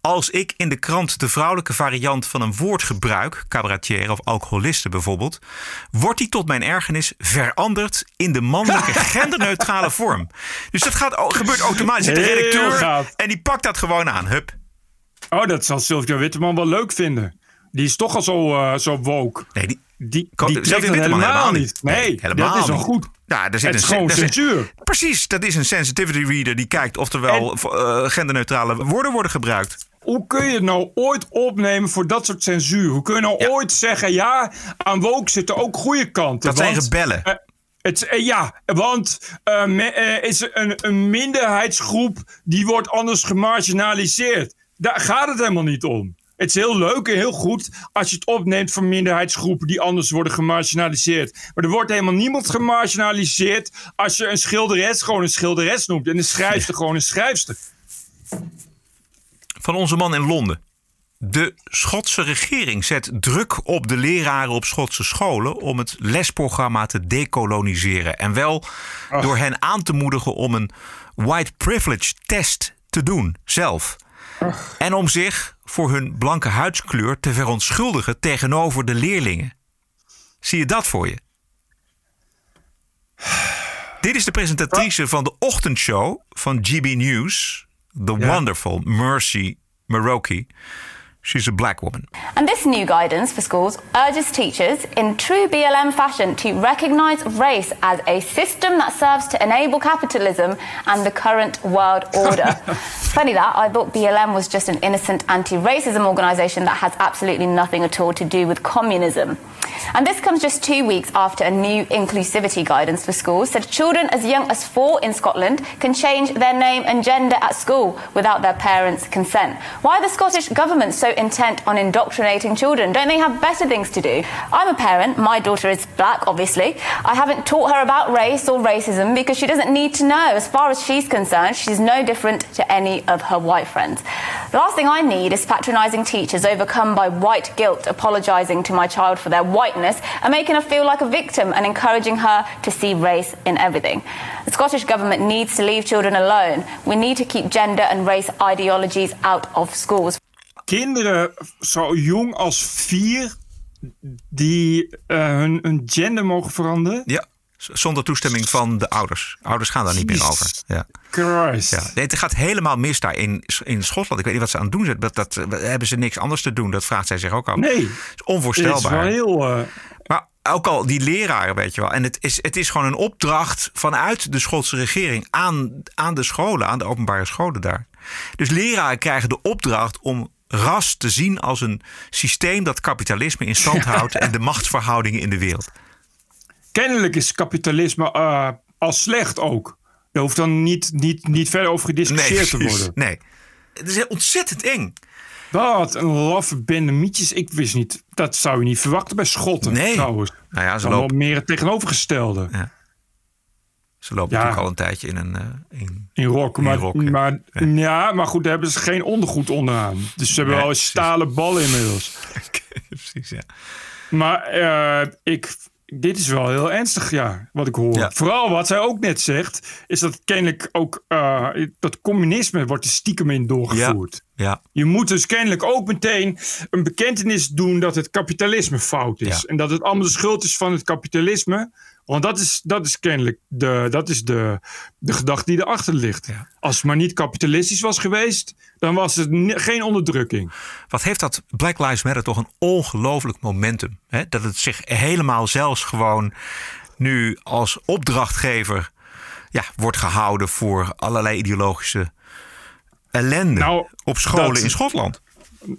Als ik in de krant de vrouwelijke variant van een woord gebruik... cabaretier of alcoholiste bijvoorbeeld... wordt die tot mijn ergernis veranderd in de mannelijke genderneutrale vorm. Dus dat gaat, gebeurt automatisch. Heel redacteur en die pakt dat gewoon aan. Hup. Oh, dat zal Sylvia Witteman wel leuk vinden. Die is toch al zo, eh, zo woke. Nee, die, die, die trekt Witteman helemaal niet. Nee, helemaal dat is niet. goed. Ja, er zit Het een is gewoon daar censuur. Precies, dat is een sensitivity reader die kijkt of er wel eh, genderneutrale woorden worden gebruikt. Hoe kun je het nou ooit opnemen voor dat soort censuur? Hoe kun je nou ooit zeggen, ja, aan woke zitten ook goede kanten? Dat zijn rebellen. eh, het, eh, ja, want eh, me- eh, is een, een minderheidsgroep die wordt anders gemarginaliseerd. Daar gaat het helemaal niet om. Het is heel leuk en heel goed als je het opneemt van minderheidsgroepen die anders worden gemarginaliseerd. Maar er wordt helemaal niemand gemarginaliseerd als je een schilderes gewoon een schilderes noemt en een schrijfster gewoon een schrijfster. Van onze man in Londen. De Schotse regering zet druk op de leraren op Schotse scholen om het lesprogramma te decoloniseren. En wel door hen aan te moedigen om een white privilege test te doen zelf. En om zich voor hun blanke huidskleur te verontschuldigen tegenover de leerlingen. Zie je dat voor je? Dit is de presentatrice van de ochtendshow van GB News. The wonderful Mercy Maroki. She's a black woman. And this new guidance for schools urges teachers in true BLM fashion to recognise race as a system that serves to enable capitalism and the current world order. Funny that, I thought BLM was just an innocent anti racism organisation that has absolutely nothing at all to do with communism. And this comes just two weeks after a new inclusivity guidance for schools said children as young as four in Scotland can change their name and gender at school without their parents' consent. Why are the Scottish government so intent on indoctrinating children? Don't they have better things to do? I'm a parent. My daughter is black, obviously. I haven't taught her about race or racism because she doesn't need to know. As far as she's concerned, she's no different to any of her white friends. The last thing I need is patronising teachers overcome by white guilt, apologising to my child for their whiteness and making her feel like a victim and encouraging her to see race in everything. The Scottish Government needs to leave children alone. We need to keep gender and race ideologies out of schools. Kinderen zo jong als vier die eh, hun, hun gender mogen veranderen. Ja, zonder toestemming van de ouders. Ouders gaan daar niet meer over. Ja. Christ. Ja. Nee, het gaat helemaal mis daar in, in Schotland. Ik weet niet wat ze aan het doen zijn. Dat, dat, hebben ze niks anders te doen? Dat vraagt zij zich ook af. Nee. Het is onvoorstelbaar. Het is wel heel, eh, Maar ook al die leraren, weet je wel. En het is, het is gewoon een opdracht vanuit de Schotse regering aan, aan de scholen, aan de openbare scholen daar. Dus leraren krijgen de opdracht om ras te zien als een systeem dat kapitalisme in stand houdt en de machtsverhoudingen in de wereld. Kennelijk is kapitalisme uh, als slecht ook. Er hoeft dan niet, niet, niet verder over gediscussieerd nee, te worden. Nee, het is ontzettend eng. Wat een laffe bende mietjes. Ik wist niet, dat zou je niet verwachten bij Schotten nee. trouwens. Nou ja, ze Dan lopen, meer het tegenovergestelde. Ja. Ze lopen Ja. natuurlijk al een tijdje in een... eh, in, In rok, maar, rok, ja. maar, ja. maar goed, daar hebben ze geen ondergoed onderaan. Dus ze hebben wel een stalen bal inmiddels. Precies, ja. Maar eh, ik, dit is wel heel ernstig, ja, wat ik hoor. Vooral wat zij ook net zegt, is dat kennelijk ook eh, dat communisme wordt er stiekem in doorgevoerd. Ja. Je moet dus kennelijk ook meteen een bekentenis doen dat het kapitalisme fout is. En dat het allemaal de schuld is van het kapitalisme. Want dat is, dat is kennelijk de, dat is de, de gedachte die erachter ligt. Als het maar niet kapitalistisch was geweest, dan was het geen onderdrukking. Wat heeft dat Black Lives Matter toch een ongelooflijk momentum. Hè? Dat het zich helemaal zelfs gewoon nu als opdrachtgever ja, wordt gehouden voor allerlei ideologische ellende Nou, op scholen dat- in Schotland.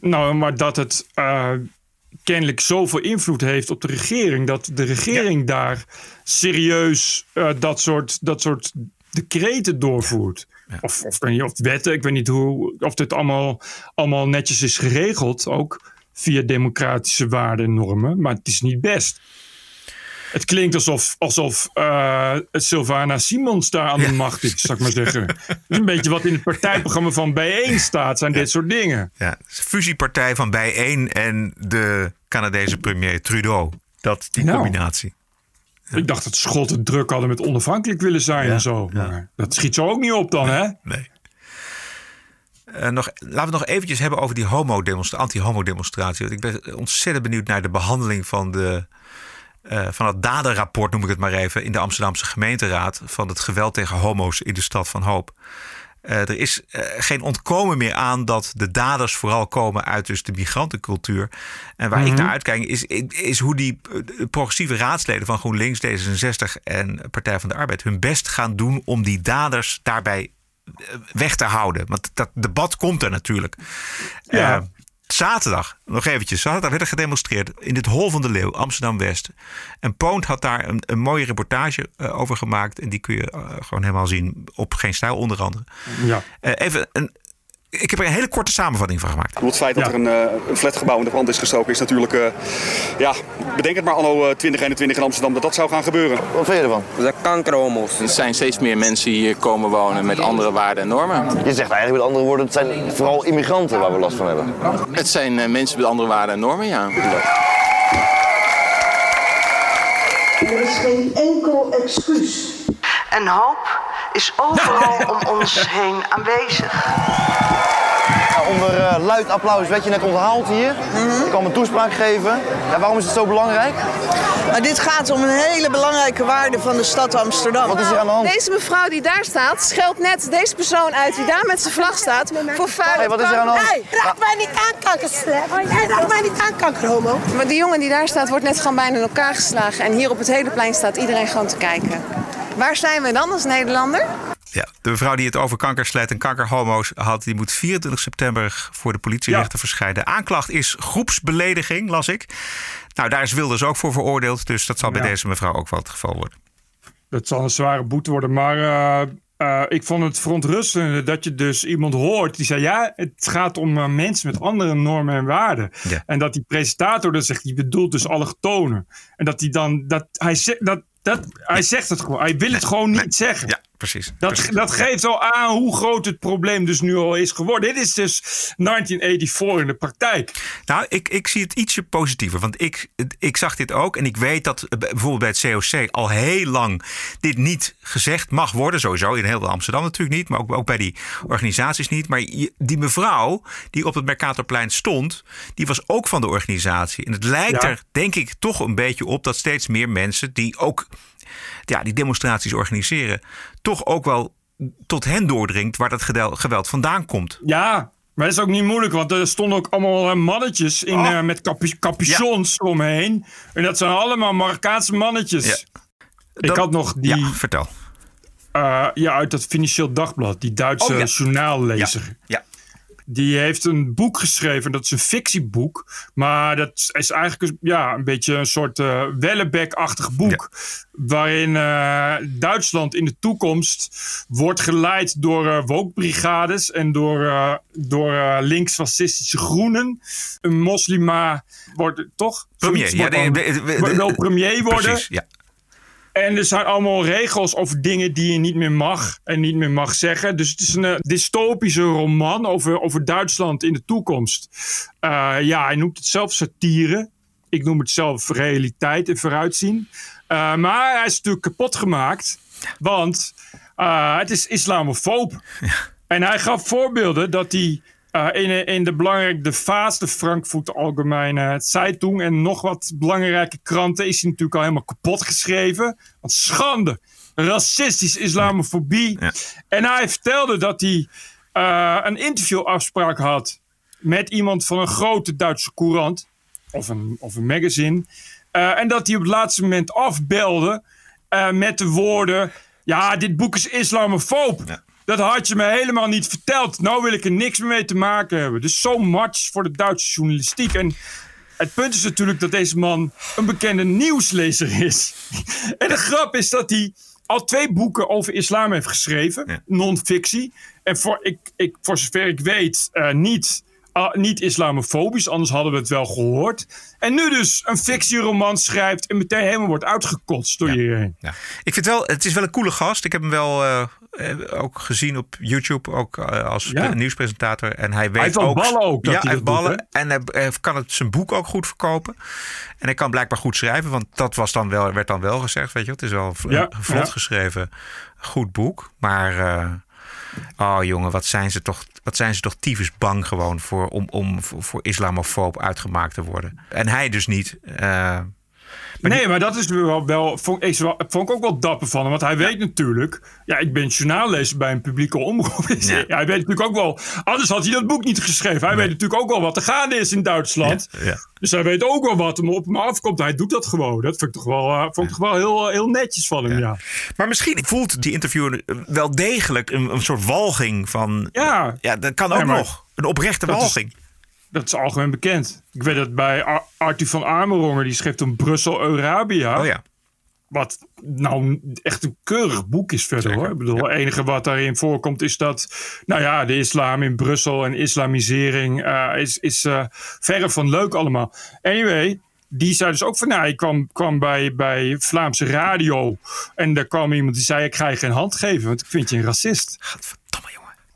Nou, maar dat het eh, kennelijk zoveel invloed heeft op de regering. Dat de regering daar serieus eh, dat, soort, dat soort decreten doorvoert. Of, of, niet, of wetten. Ik weet niet hoe, of dit allemaal, allemaal netjes is geregeld. Ook via democratische waarden en normen. Maar het is niet best. Het klinkt alsof, alsof eh, het Sylvana Simons daar aan de macht is, zou ik maar zeggen. Dat is een beetje wat in het partijprogramma van bijeen staat, zijn dit soort dingen. Ja, fusiepartij van Bijeen en de Canadese premier Trudeau. Dat, die Nou. combinatie. Ik dacht dat Schotten druk hadden met onafhankelijk willen zijn en zo. Maar dat schiet zo ook niet op dan, hè? Nee. Eh, nog, laten we het nog eventjes hebben over die homo-demonstra- anti-homo-demonstratie. Want ik ben ontzettend benieuwd naar de behandeling van, de, eh, van het daderrapport, noem ik het maar even, in de Amsterdamse gemeenteraad van het geweld tegen homo's in de stad van Hoop. Eh, er is eh, geen ontkomen meer aan dat de daders vooral komen uit dus de migrantencultuur. En waar ik Mhm. naar uitkijk is, is hoe die progressieve raadsleden van GroenLinks, D66 en Partij van de Arbeid hun best gaan doen om die daders daarbij weg te houden. Want dat debat komt er natuurlijk. Ja. Zaterdag, nog eventjes, zaterdag werd er gedemonstreerd in het Hol van de Leeuw, Amsterdam-West. En Poont had daar een, een mooie reportage eh, over gemaakt. En die kun je eh, gewoon helemaal zien op Geen Stijl onder andere. Ja. Eh, even een, ik heb er een hele korte samenvatting van gemaakt. Het feit dat er een, eh, een flatgebouw in de brand is gestoken is natuurlijk, eh, ja, bedenk het maar anno eh, 2021 in Amsterdam dat dat zou gaan gebeuren. Wat vind je ervan? Dat kankerhomo's. Er zijn steeds meer mensen die hier komen wonen met andere waarden en normen. Je zegt eigenlijk met andere woorden, het zijn vooral immigranten waar we last van hebben. Het zijn eh, mensen met andere waarden en normen, ja. Er is geen enkel excuus. En hoop is overal om ons heen aanwezig. Ja, onder eh, luid applaus werd je net onthaald hier. Je kwam een toespraak geven. Ja, waarom is het zo belangrijk? Maar dit gaat om een hele belangrijke waarde van de stad Amsterdam. Wat is er aan de hand? Deze mevrouw die daar staat, scheldt net deze persoon uit die daar met zijn vlag staat voor vuile Hey, wat is er aan de hand? Hey, raak mij niet aan, kankerslet. Hey, raak mij niet aan, kankerhomo. Maar die jongen die daar staat, wordt net gewoon bijna in elkaar geslagen. En hier op het hele plein staat iedereen gewoon te kijken. Waar zijn we dan als Nederlander? Ja, de mevrouw die het over kankerslet en kankerhomo's had, die moet 24 september voor de politierechter verschijnen. Aanklacht is groepsbelediging, las ik. Nou, daar is Wilders ook voor veroordeeld, dus dat zal bij Ja. deze mevrouw ook wel het geval worden. Dat zal een zware boete worden. Maar eh, eh, ik vond het verontrustende dat je dus iemand hoort die zei: ja, het gaat om eh, mensen met andere normen en waarden. Ja. En dat die presentator dan zegt: die bedoelt dus allochtonen. En dat hij dan, dat hij, zegt dat, dat, hij zegt het gewoon. Hij wil het gewoon niet zeggen. Ja, precies. Dat, precies. dat geeft al aan hoe groot het probleem dus nu al is geworden. Dit is dus 1984 in de praktijk. Nou, ik, ik zie het ietsje positiever. Want ik, ik zag dit ook. En ik weet dat eh, bijvoorbeeld bij het COC al heel lang dit niet gezegd mag worden. Sowieso in heel Amsterdam natuurlijk niet. Maar ook, ook bij die organisaties niet. Maar die mevrouw die op het Mercatorplein stond. Die was ook van de organisatie. En het lijkt Ja. er denk ik toch een beetje op dat steeds meer mensen die ook ja, die demonstraties organiseren. toch ook wel tot hen doordringt waar dat geweld vandaan komt. Ja, Maar dat is ook niet moeilijk, want er stonden ook allemaal mannetjes in, Oh. eh, met capu capuchons omheen. En dat zijn allemaal Marokkaanse mannetjes. Ik Dat- had nog die... Ja, vertel. eh, ja, uit dat Financieel Dagblad, die Duitse Oh, ja. journaallezer. Ja. Die heeft een boek geschreven, dat is een fictieboek. Maar dat is eigenlijk een, ja, een beetje een soort eh Wellebeck-achtig boek. Waarin eh, Duitsland in de toekomst wordt geleid door eh woke-brigades en door, eh, door links-fascistische groenen. Een moslima wordt toch? Premier. Ja, de- de- de- de- wil premier worden. Precies, ja. En er zijn allemaal regels over dingen die je niet meer mag en niet meer mag zeggen. Dus het is een eh, dystopische roman over, over Duitsland in de toekomst. Eh, ja, hij noemt het zelf satire. Ik noem het zelf realiteit en vooruitzien. Eh, maar hij is natuurlijk kapot gemaakt. Want het is islamofoob. En hij gaf voorbeelden dat hij in, in de belangrijke de Vaas, de Frankfurt Allgemeine Zeitung en nog wat belangrijke kranten is hij natuurlijk al helemaal kapot geschreven. Want schande, racistisch islamofobie. En hij vertelde dat hij eh, een interviewafspraak had met iemand van een grote Duitse courant of een, of een magazine. Eh, en dat hij op het laatste moment afbelde eh, met de woorden: Ja, dit boek is islamofoob. Dat had je me helemaal niet verteld. Nou wil ik er niks meer mee te maken hebben. Dus zo match voor de Duitse journalistiek. En het punt is natuurlijk dat deze man een bekende nieuwslezer is. en de grap is dat hij al twee boeken over islam heeft geschreven. Non-fictie. En voor, ik, ik, voor zover ik weet eh, niet, ah, niet islamofobisch. Anders hadden we het wel gehoord. En nu dus een fictieroman schrijft en meteen helemaal wordt uitgekotst door iedereen. Ja. Ik vind wel, het is wel een coole gast. Ik heb hem wel eh, eh, ook gezien op YouTube, ook eh, als Ja. nieuwspresentator. En hij weet heeft wel ook, ballen ook dat ja, hij hij heeft doet, ballen. en hij, hij kan het zijn boek ook goed verkopen. En hij kan blijkbaar goed schrijven, want dat was dan wel, werd dan wel gezegd. Weet je, het is wel Ja, vlot ja. geschreven, goed boek. Maar oh jongen, wat zijn ze toch, wat zijn ze toch tyfus bang gewoon voor om, om voor, voor islamofoob uitgemaakt te worden. En hij dus niet. Eh, nee, maar dat is wel, wel, vond, ik, vond ik ook wel dapper van hem. Want hij weet natuurlijk... Ja, ik ben journaallezer bij een publieke omroep. Ja. hij weet natuurlijk ook wel... Anders had hij dat boek niet geschreven. Hij weet natuurlijk ook wel wat er gaande is in Duitsland. ja. Dus hij weet ook wel wat hem op hem afkomt. Hij doet dat gewoon. Dat vond ik toch wel, eh, vond ik toch wel heel, heel netjes van hem, ja. Maar misschien voelt die interviewer wel degelijk een, een soort walging van. Ja, ja dat kan ook nog. Een oprechte walging. Dat is algemeen bekend. Ik weet dat bij Ar Arthur van Amerongen, die schreef toen Brussel Eurabia. Oh ja. Wat nou echt een keurig boek is verder hoor. Ik bedoel, het enige wat daarin voorkomt is dat, nou ja, de islam in Brussel en islamisering eh, is, is eh, verre van leuk allemaal. Anyway, die zei dus ook van, nou, ik kwam, kwam bij, bij Vlaamse radio en daar kwam iemand die zei, ik ga je geen hand geven, want ik vind je een racist.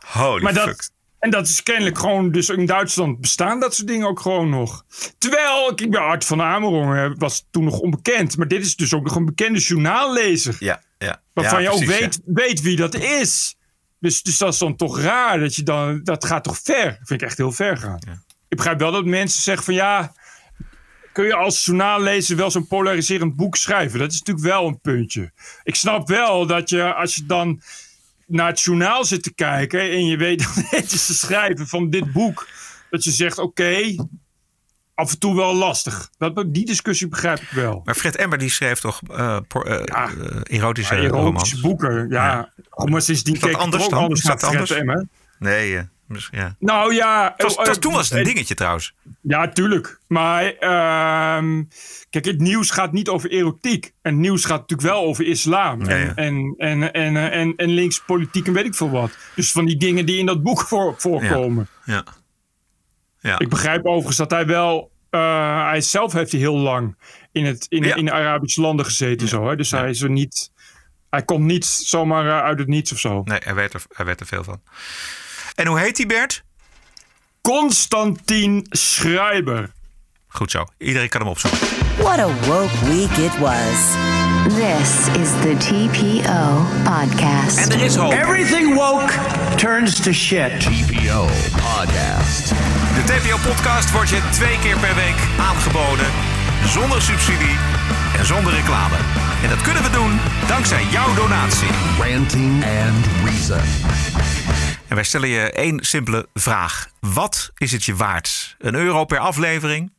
Holy maar fuck. dat, en dat is kennelijk gewoon, dus in Duitsland bestaan dat soort dingen ook gewoon nog. Terwijl, ik bij Art van Amerongen was toen nog onbekend. Maar dit is dus ook nog een bekende journaallezer. Ja, ja. Waarvan Ja, je ook weet, weet wie dat is. Dus, dus dat is dan toch raar dat je dan, dat gaat toch ver. Dat vind ik echt heel ver gaan. Ik begrijp wel dat mensen zeggen van ja, kun je als journaallezer wel zo'n polariserend boek schrijven? Dat is natuurlijk wel een puntje. Ik snap wel dat je, als je dan naar het journaal zit te kijken en je weet dan netjes te schrijven van dit boek, dat je zegt oké, af en toe wel lastig. Dat, die discussie begrijp ik wel. Maar Fred Emmer die schreef toch eh, por- eh, eh, erotische, Ja, romans? erotische boeken, ja. Oh, maar sindsdien Is dat keek ik anders ook anders Is dat naar Fred anders? Emmer. Nee, ja. Nou ja. Het was, eh, het was- toen was het een eh, dingetje trouwens. Ja, tuurlijk. Maar ehm, kijk, het nieuws gaat niet over erotiek. En het nieuws gaat natuurlijk wel over islam. Ja, ja. En, en, en, en, en, en links politiek en weet ik veel wat. Dus van die dingen die in dat boek voor, voorkomen. Ja. ja. Ik begrijp overigens dat hij wel... eh, hij zelf heeft hij heel lang in, het, in, in de Arabische landen gezeten. Zo, hè? Dus hij is er niet... Hij komt niet zomaar uit het niets of zo. Nee, hij weet, er, hij weet er veel van. En hoe heet die Bert? Constantin Schreiber. Goed zo. Iedereen kan hem opzoeken. What a woke week it was. This is the TPO podcast. En er is hoop. Everything woke turns to shit. TPO Podcast. De TPO-podcast wordt je twee keer per week aangeboden. Zonder subsidie en zonder reclame. En dat kunnen we doen dankzij jouw donatie. Ranting and Reason. Wij stellen je één simpele vraag. Wat is het je waard? Een euro per aflevering?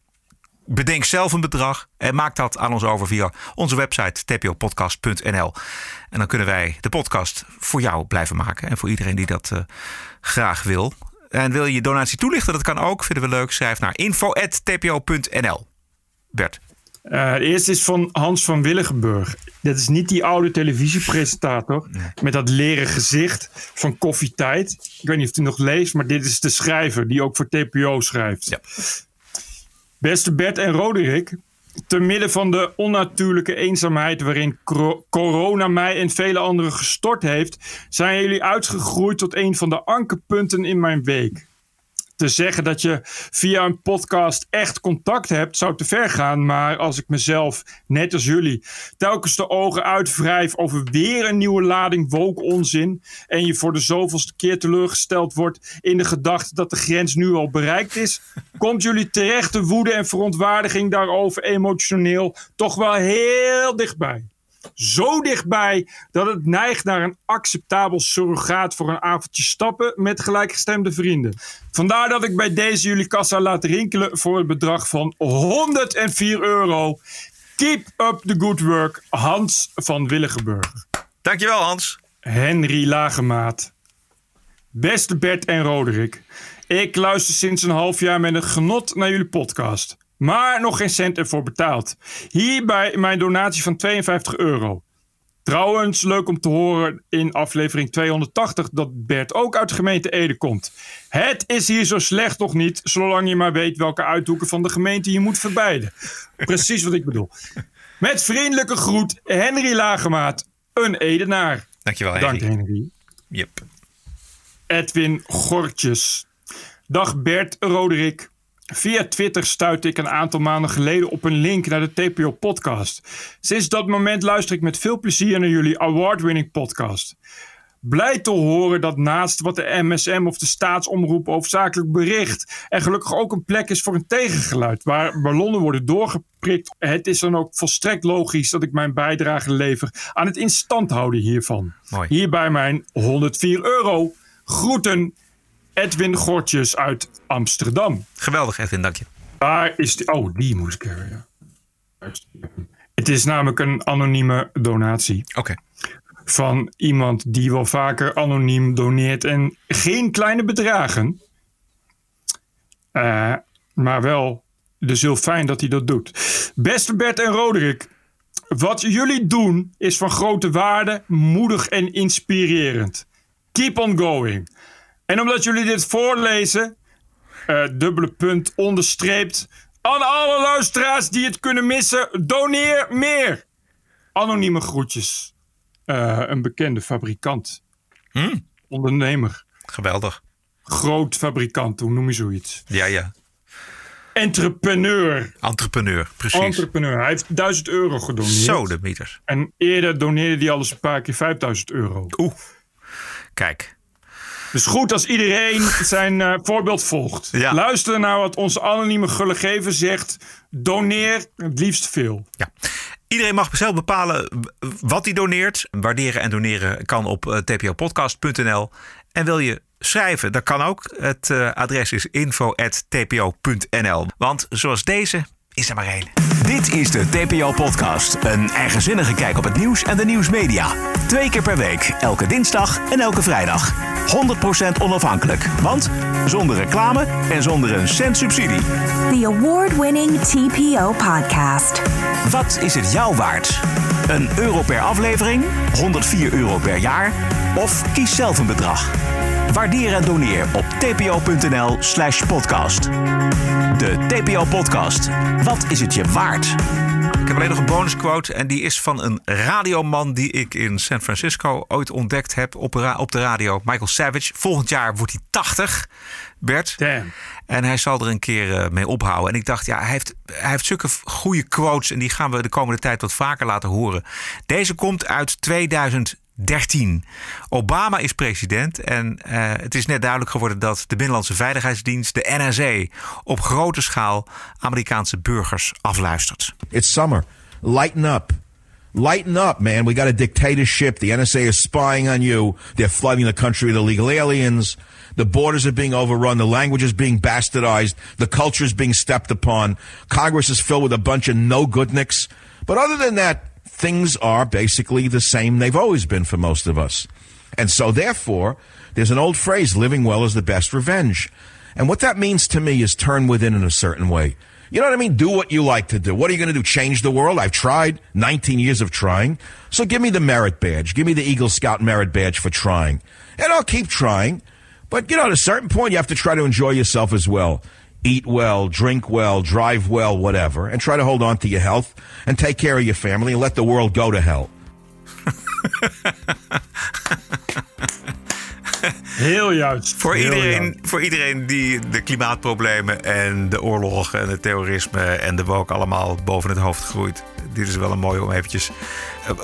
Bedenk zelf een bedrag en maak dat aan ons over via onze website tpopodcast.nl. En dan kunnen wij de podcast voor jou blijven maken en voor iedereen die dat uh, graag wil. En wil je je donatie toelichten? Dat kan ook. Vinden we leuk. Schrijf naar info.tpo.nl. Bert. Uh, de eerste is van Hans van Willigenburg. Dat is niet die oude televisiepresentator nee. met dat leren gezicht van Koffietijd. Ik weet niet of u nog leest, maar dit is de schrijver die ook voor TPO schrijft. Ja. Beste Bert en Roderick, te midden van de onnatuurlijke eenzaamheid waarin corona mij en vele anderen gestort heeft, zijn jullie uitgegroeid tot een van de ankerpunten in mijn week te zeggen dat je via een podcast echt contact hebt, zou te ver gaan. Maar als ik mezelf, net als jullie, telkens de ogen uitwrijf over weer een nieuwe lading woke onzin. En je voor de zoveelste keer teleurgesteld wordt in de gedachte dat de grens nu al bereikt is, komt jullie terechte woede en verontwaardiging daarover emotioneel toch wel heel dichtbij zo dichtbij dat het neigt naar een acceptabel surrogaat voor een avondje stappen met gelijkgestemde vrienden. Vandaar dat ik bij deze jullie kassa laat rinkelen voor het bedrag van 104 euro. Keep up the good work, Hans van Willigenburg. Dankjewel, Hans. Henry Lagemaat. Beste Bert en Roderick. Ik luister sinds een half jaar met een genot naar jullie podcast maar nog geen cent ervoor betaald. Hierbij mijn donatie van 52 euro. Trouwens, leuk om te horen in aflevering 280 dat Bert ook uit de gemeente Ede komt. Het is hier zo slecht nog niet, zolang je maar weet welke uithoeken van de gemeente je moet verbijden. Precies wat ik bedoel. Met vriendelijke groet, Henry Lagemaat, een Edenaar. Dankjewel, Henry. Dank, Henry. Yep. Edwin Gortjes. Dag Bert, Roderick. Via Twitter stuitte ik een aantal maanden geleden op een link naar de TPO-podcast. Sinds dat moment luister ik met veel plezier naar jullie award-winning podcast. Blij te horen dat naast wat de MSM of de staatsomroep hoofdzakelijk bericht, er gelukkig ook een plek is voor een tegengeluid waar ballonnen worden doorgeprikt. Het is dan ook volstrekt logisch dat ik mijn bijdrage lever aan het instand houden hiervan. Mooi. Hierbij mijn 104 euro. Groeten Edwin Gortjes uit Amsterdam. Geweldig, Edwin, dank je. Waar is die? Oh, die moest ik hebben. Ja. Het is namelijk een anonieme donatie. Oké. Van iemand die wel vaker anoniem doneert en geen kleine bedragen. Uh, maar wel, dus heel fijn dat hij dat doet. Beste Bert en Roderick, wat jullie doen is van grote waarde, moedig en inspirerend. Keep on going. En omdat jullie dit voorlezen, uh, dubbele punt onderstreept. Aan alle luisteraars die het kunnen missen, doneer meer. Anonieme groetjes. Uh, een bekende fabrikant. Hmm. Ondernemer. Geweldig. Groot fabrikant, hoe noem je zoiets? Ja, ja. Entrepreneur. Entrepreneur, precies. Entrepreneur. Hij heeft 1000 euro gedoneerd. Zo, de meters. En eerder doneerde hij al eens een paar keer 5000 euro. Oeh. Kijk. Dus goed als iedereen zijn uh, voorbeeld volgt. Ja. Luister naar wat onze anonieme gullegever zegt. Doneer het liefst veel. Ja. Iedereen mag zelf bepalen wat hij doneert. Waarderen en doneren kan op uh, tpopodcast.nl. En wil je schrijven, dat kan ook. Het uh, adres is info.tpo.nl. Want zoals deze is er maar één. Dit is de TPO-podcast. Een eigenzinnige kijk op het nieuws en de nieuwsmedia. Twee keer per week, elke dinsdag en elke vrijdag. 100% onafhankelijk, want zonder reclame en zonder een cent subsidie. The award-winning TPO podcast. Wat is het jou waard? Een euro per aflevering, 104 euro per jaar of kies zelf een bedrag. Waardeer en doneer op tpo.nl slash podcast. De TPO-podcast. Wat is het je waard? Ik heb alleen nog een bonusquote en die is van een radioman die ik in San Francisco ooit ontdekt heb op, op de radio. Michael Savage. Volgend jaar wordt hij 80, Bert. Damn. En hij zal er een keer uh, mee ophouden. En ik dacht, ja, hij heeft, hij heeft zulke goede quotes en die gaan we de komende tijd wat vaker laten horen. Deze komt uit 2000. 13. Obama is president en uh, het is net duidelijk geworden dat de Binnenlandse Veiligheidsdienst, de NSA, op grote schaal Amerikaanse burgers afluistert. It's summer. Lighten up. Lighten up, man. We got a dictatorship. The NSA is spying on you. They're flooding the country with illegal aliens. The borders are being overrun. The language is being bastardized. The culture is being stepped upon. Congress is filled with a bunch of no goodniks. But other than that, things are basically the same they've always been for most of us. And so therefore, there's an old phrase, living well is the best revenge. And what that means to me is turn within in a certain way. You know what I mean? Do what you like to do. What are you going to do? Change the world? I've tried 19 years of trying. So give me the merit badge. Give me the Eagle Scout merit badge for trying. And I'll keep trying. But, you know, at a certain point, you have to try to enjoy yourself as well. Eat well, drink well, drive well, whatever, and try to hold on to your health and take care of your family and let the world go to hell. Heel juist. Voor, Heel iedereen, juist. voor iedereen die de klimaatproblemen en de oorlogen en het terrorisme en de woke allemaal boven het hoofd groeit. Dit is wel een mooie om eventjes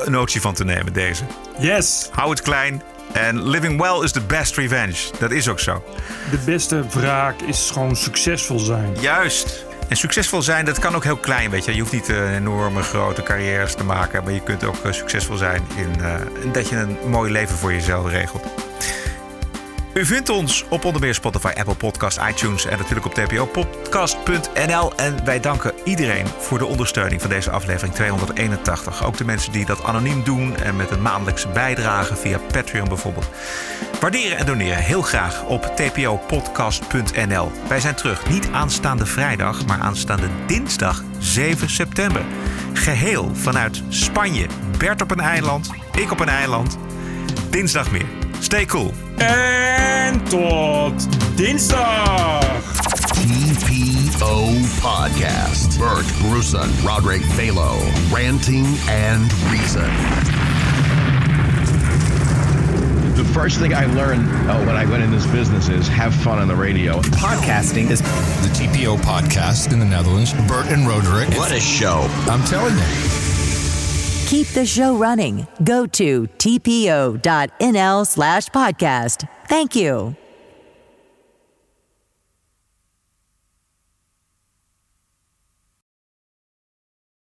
een notie van te nemen, deze. Yes. Hou het klein. En living well is the best revenge. Dat is ook zo. De beste wraak is gewoon succesvol zijn. Juist. En succesvol zijn, dat kan ook heel klein, weet je. Je hoeft niet eh, enorme grote carrières te maken. Maar je kunt ook eh, succesvol zijn in eh, dat je een mooi leven voor jezelf regelt. U vindt ons op onder meer Spotify, Apple Podcast, iTunes en natuurlijk op tpopodcast.nl. En wij danken iedereen voor de ondersteuning van deze aflevering 281. Ook de mensen die dat anoniem doen en met een maandelijkse bijdrage via Patreon bijvoorbeeld. Waarderen en doneren heel graag op tpopodcast.nl. Wij zijn terug, niet aanstaande vrijdag, maar aanstaande dinsdag 7 september. Geheel vanuit Spanje. Bert op een eiland, ik op een eiland. Dinsdag meer. Stay cool. En tot dinsdag. TPO Podcast. Bert Bruson, Roderick Balo, Ranting and Reason. The first thing I learned uh, when I went in this business is have fun on the radio. Podcasting is the TPO podcast in the Netherlands. Bert and Roderick. What a show. I'm telling you. Keep the show running. Go to tpo.nl slash podcast. Thank you.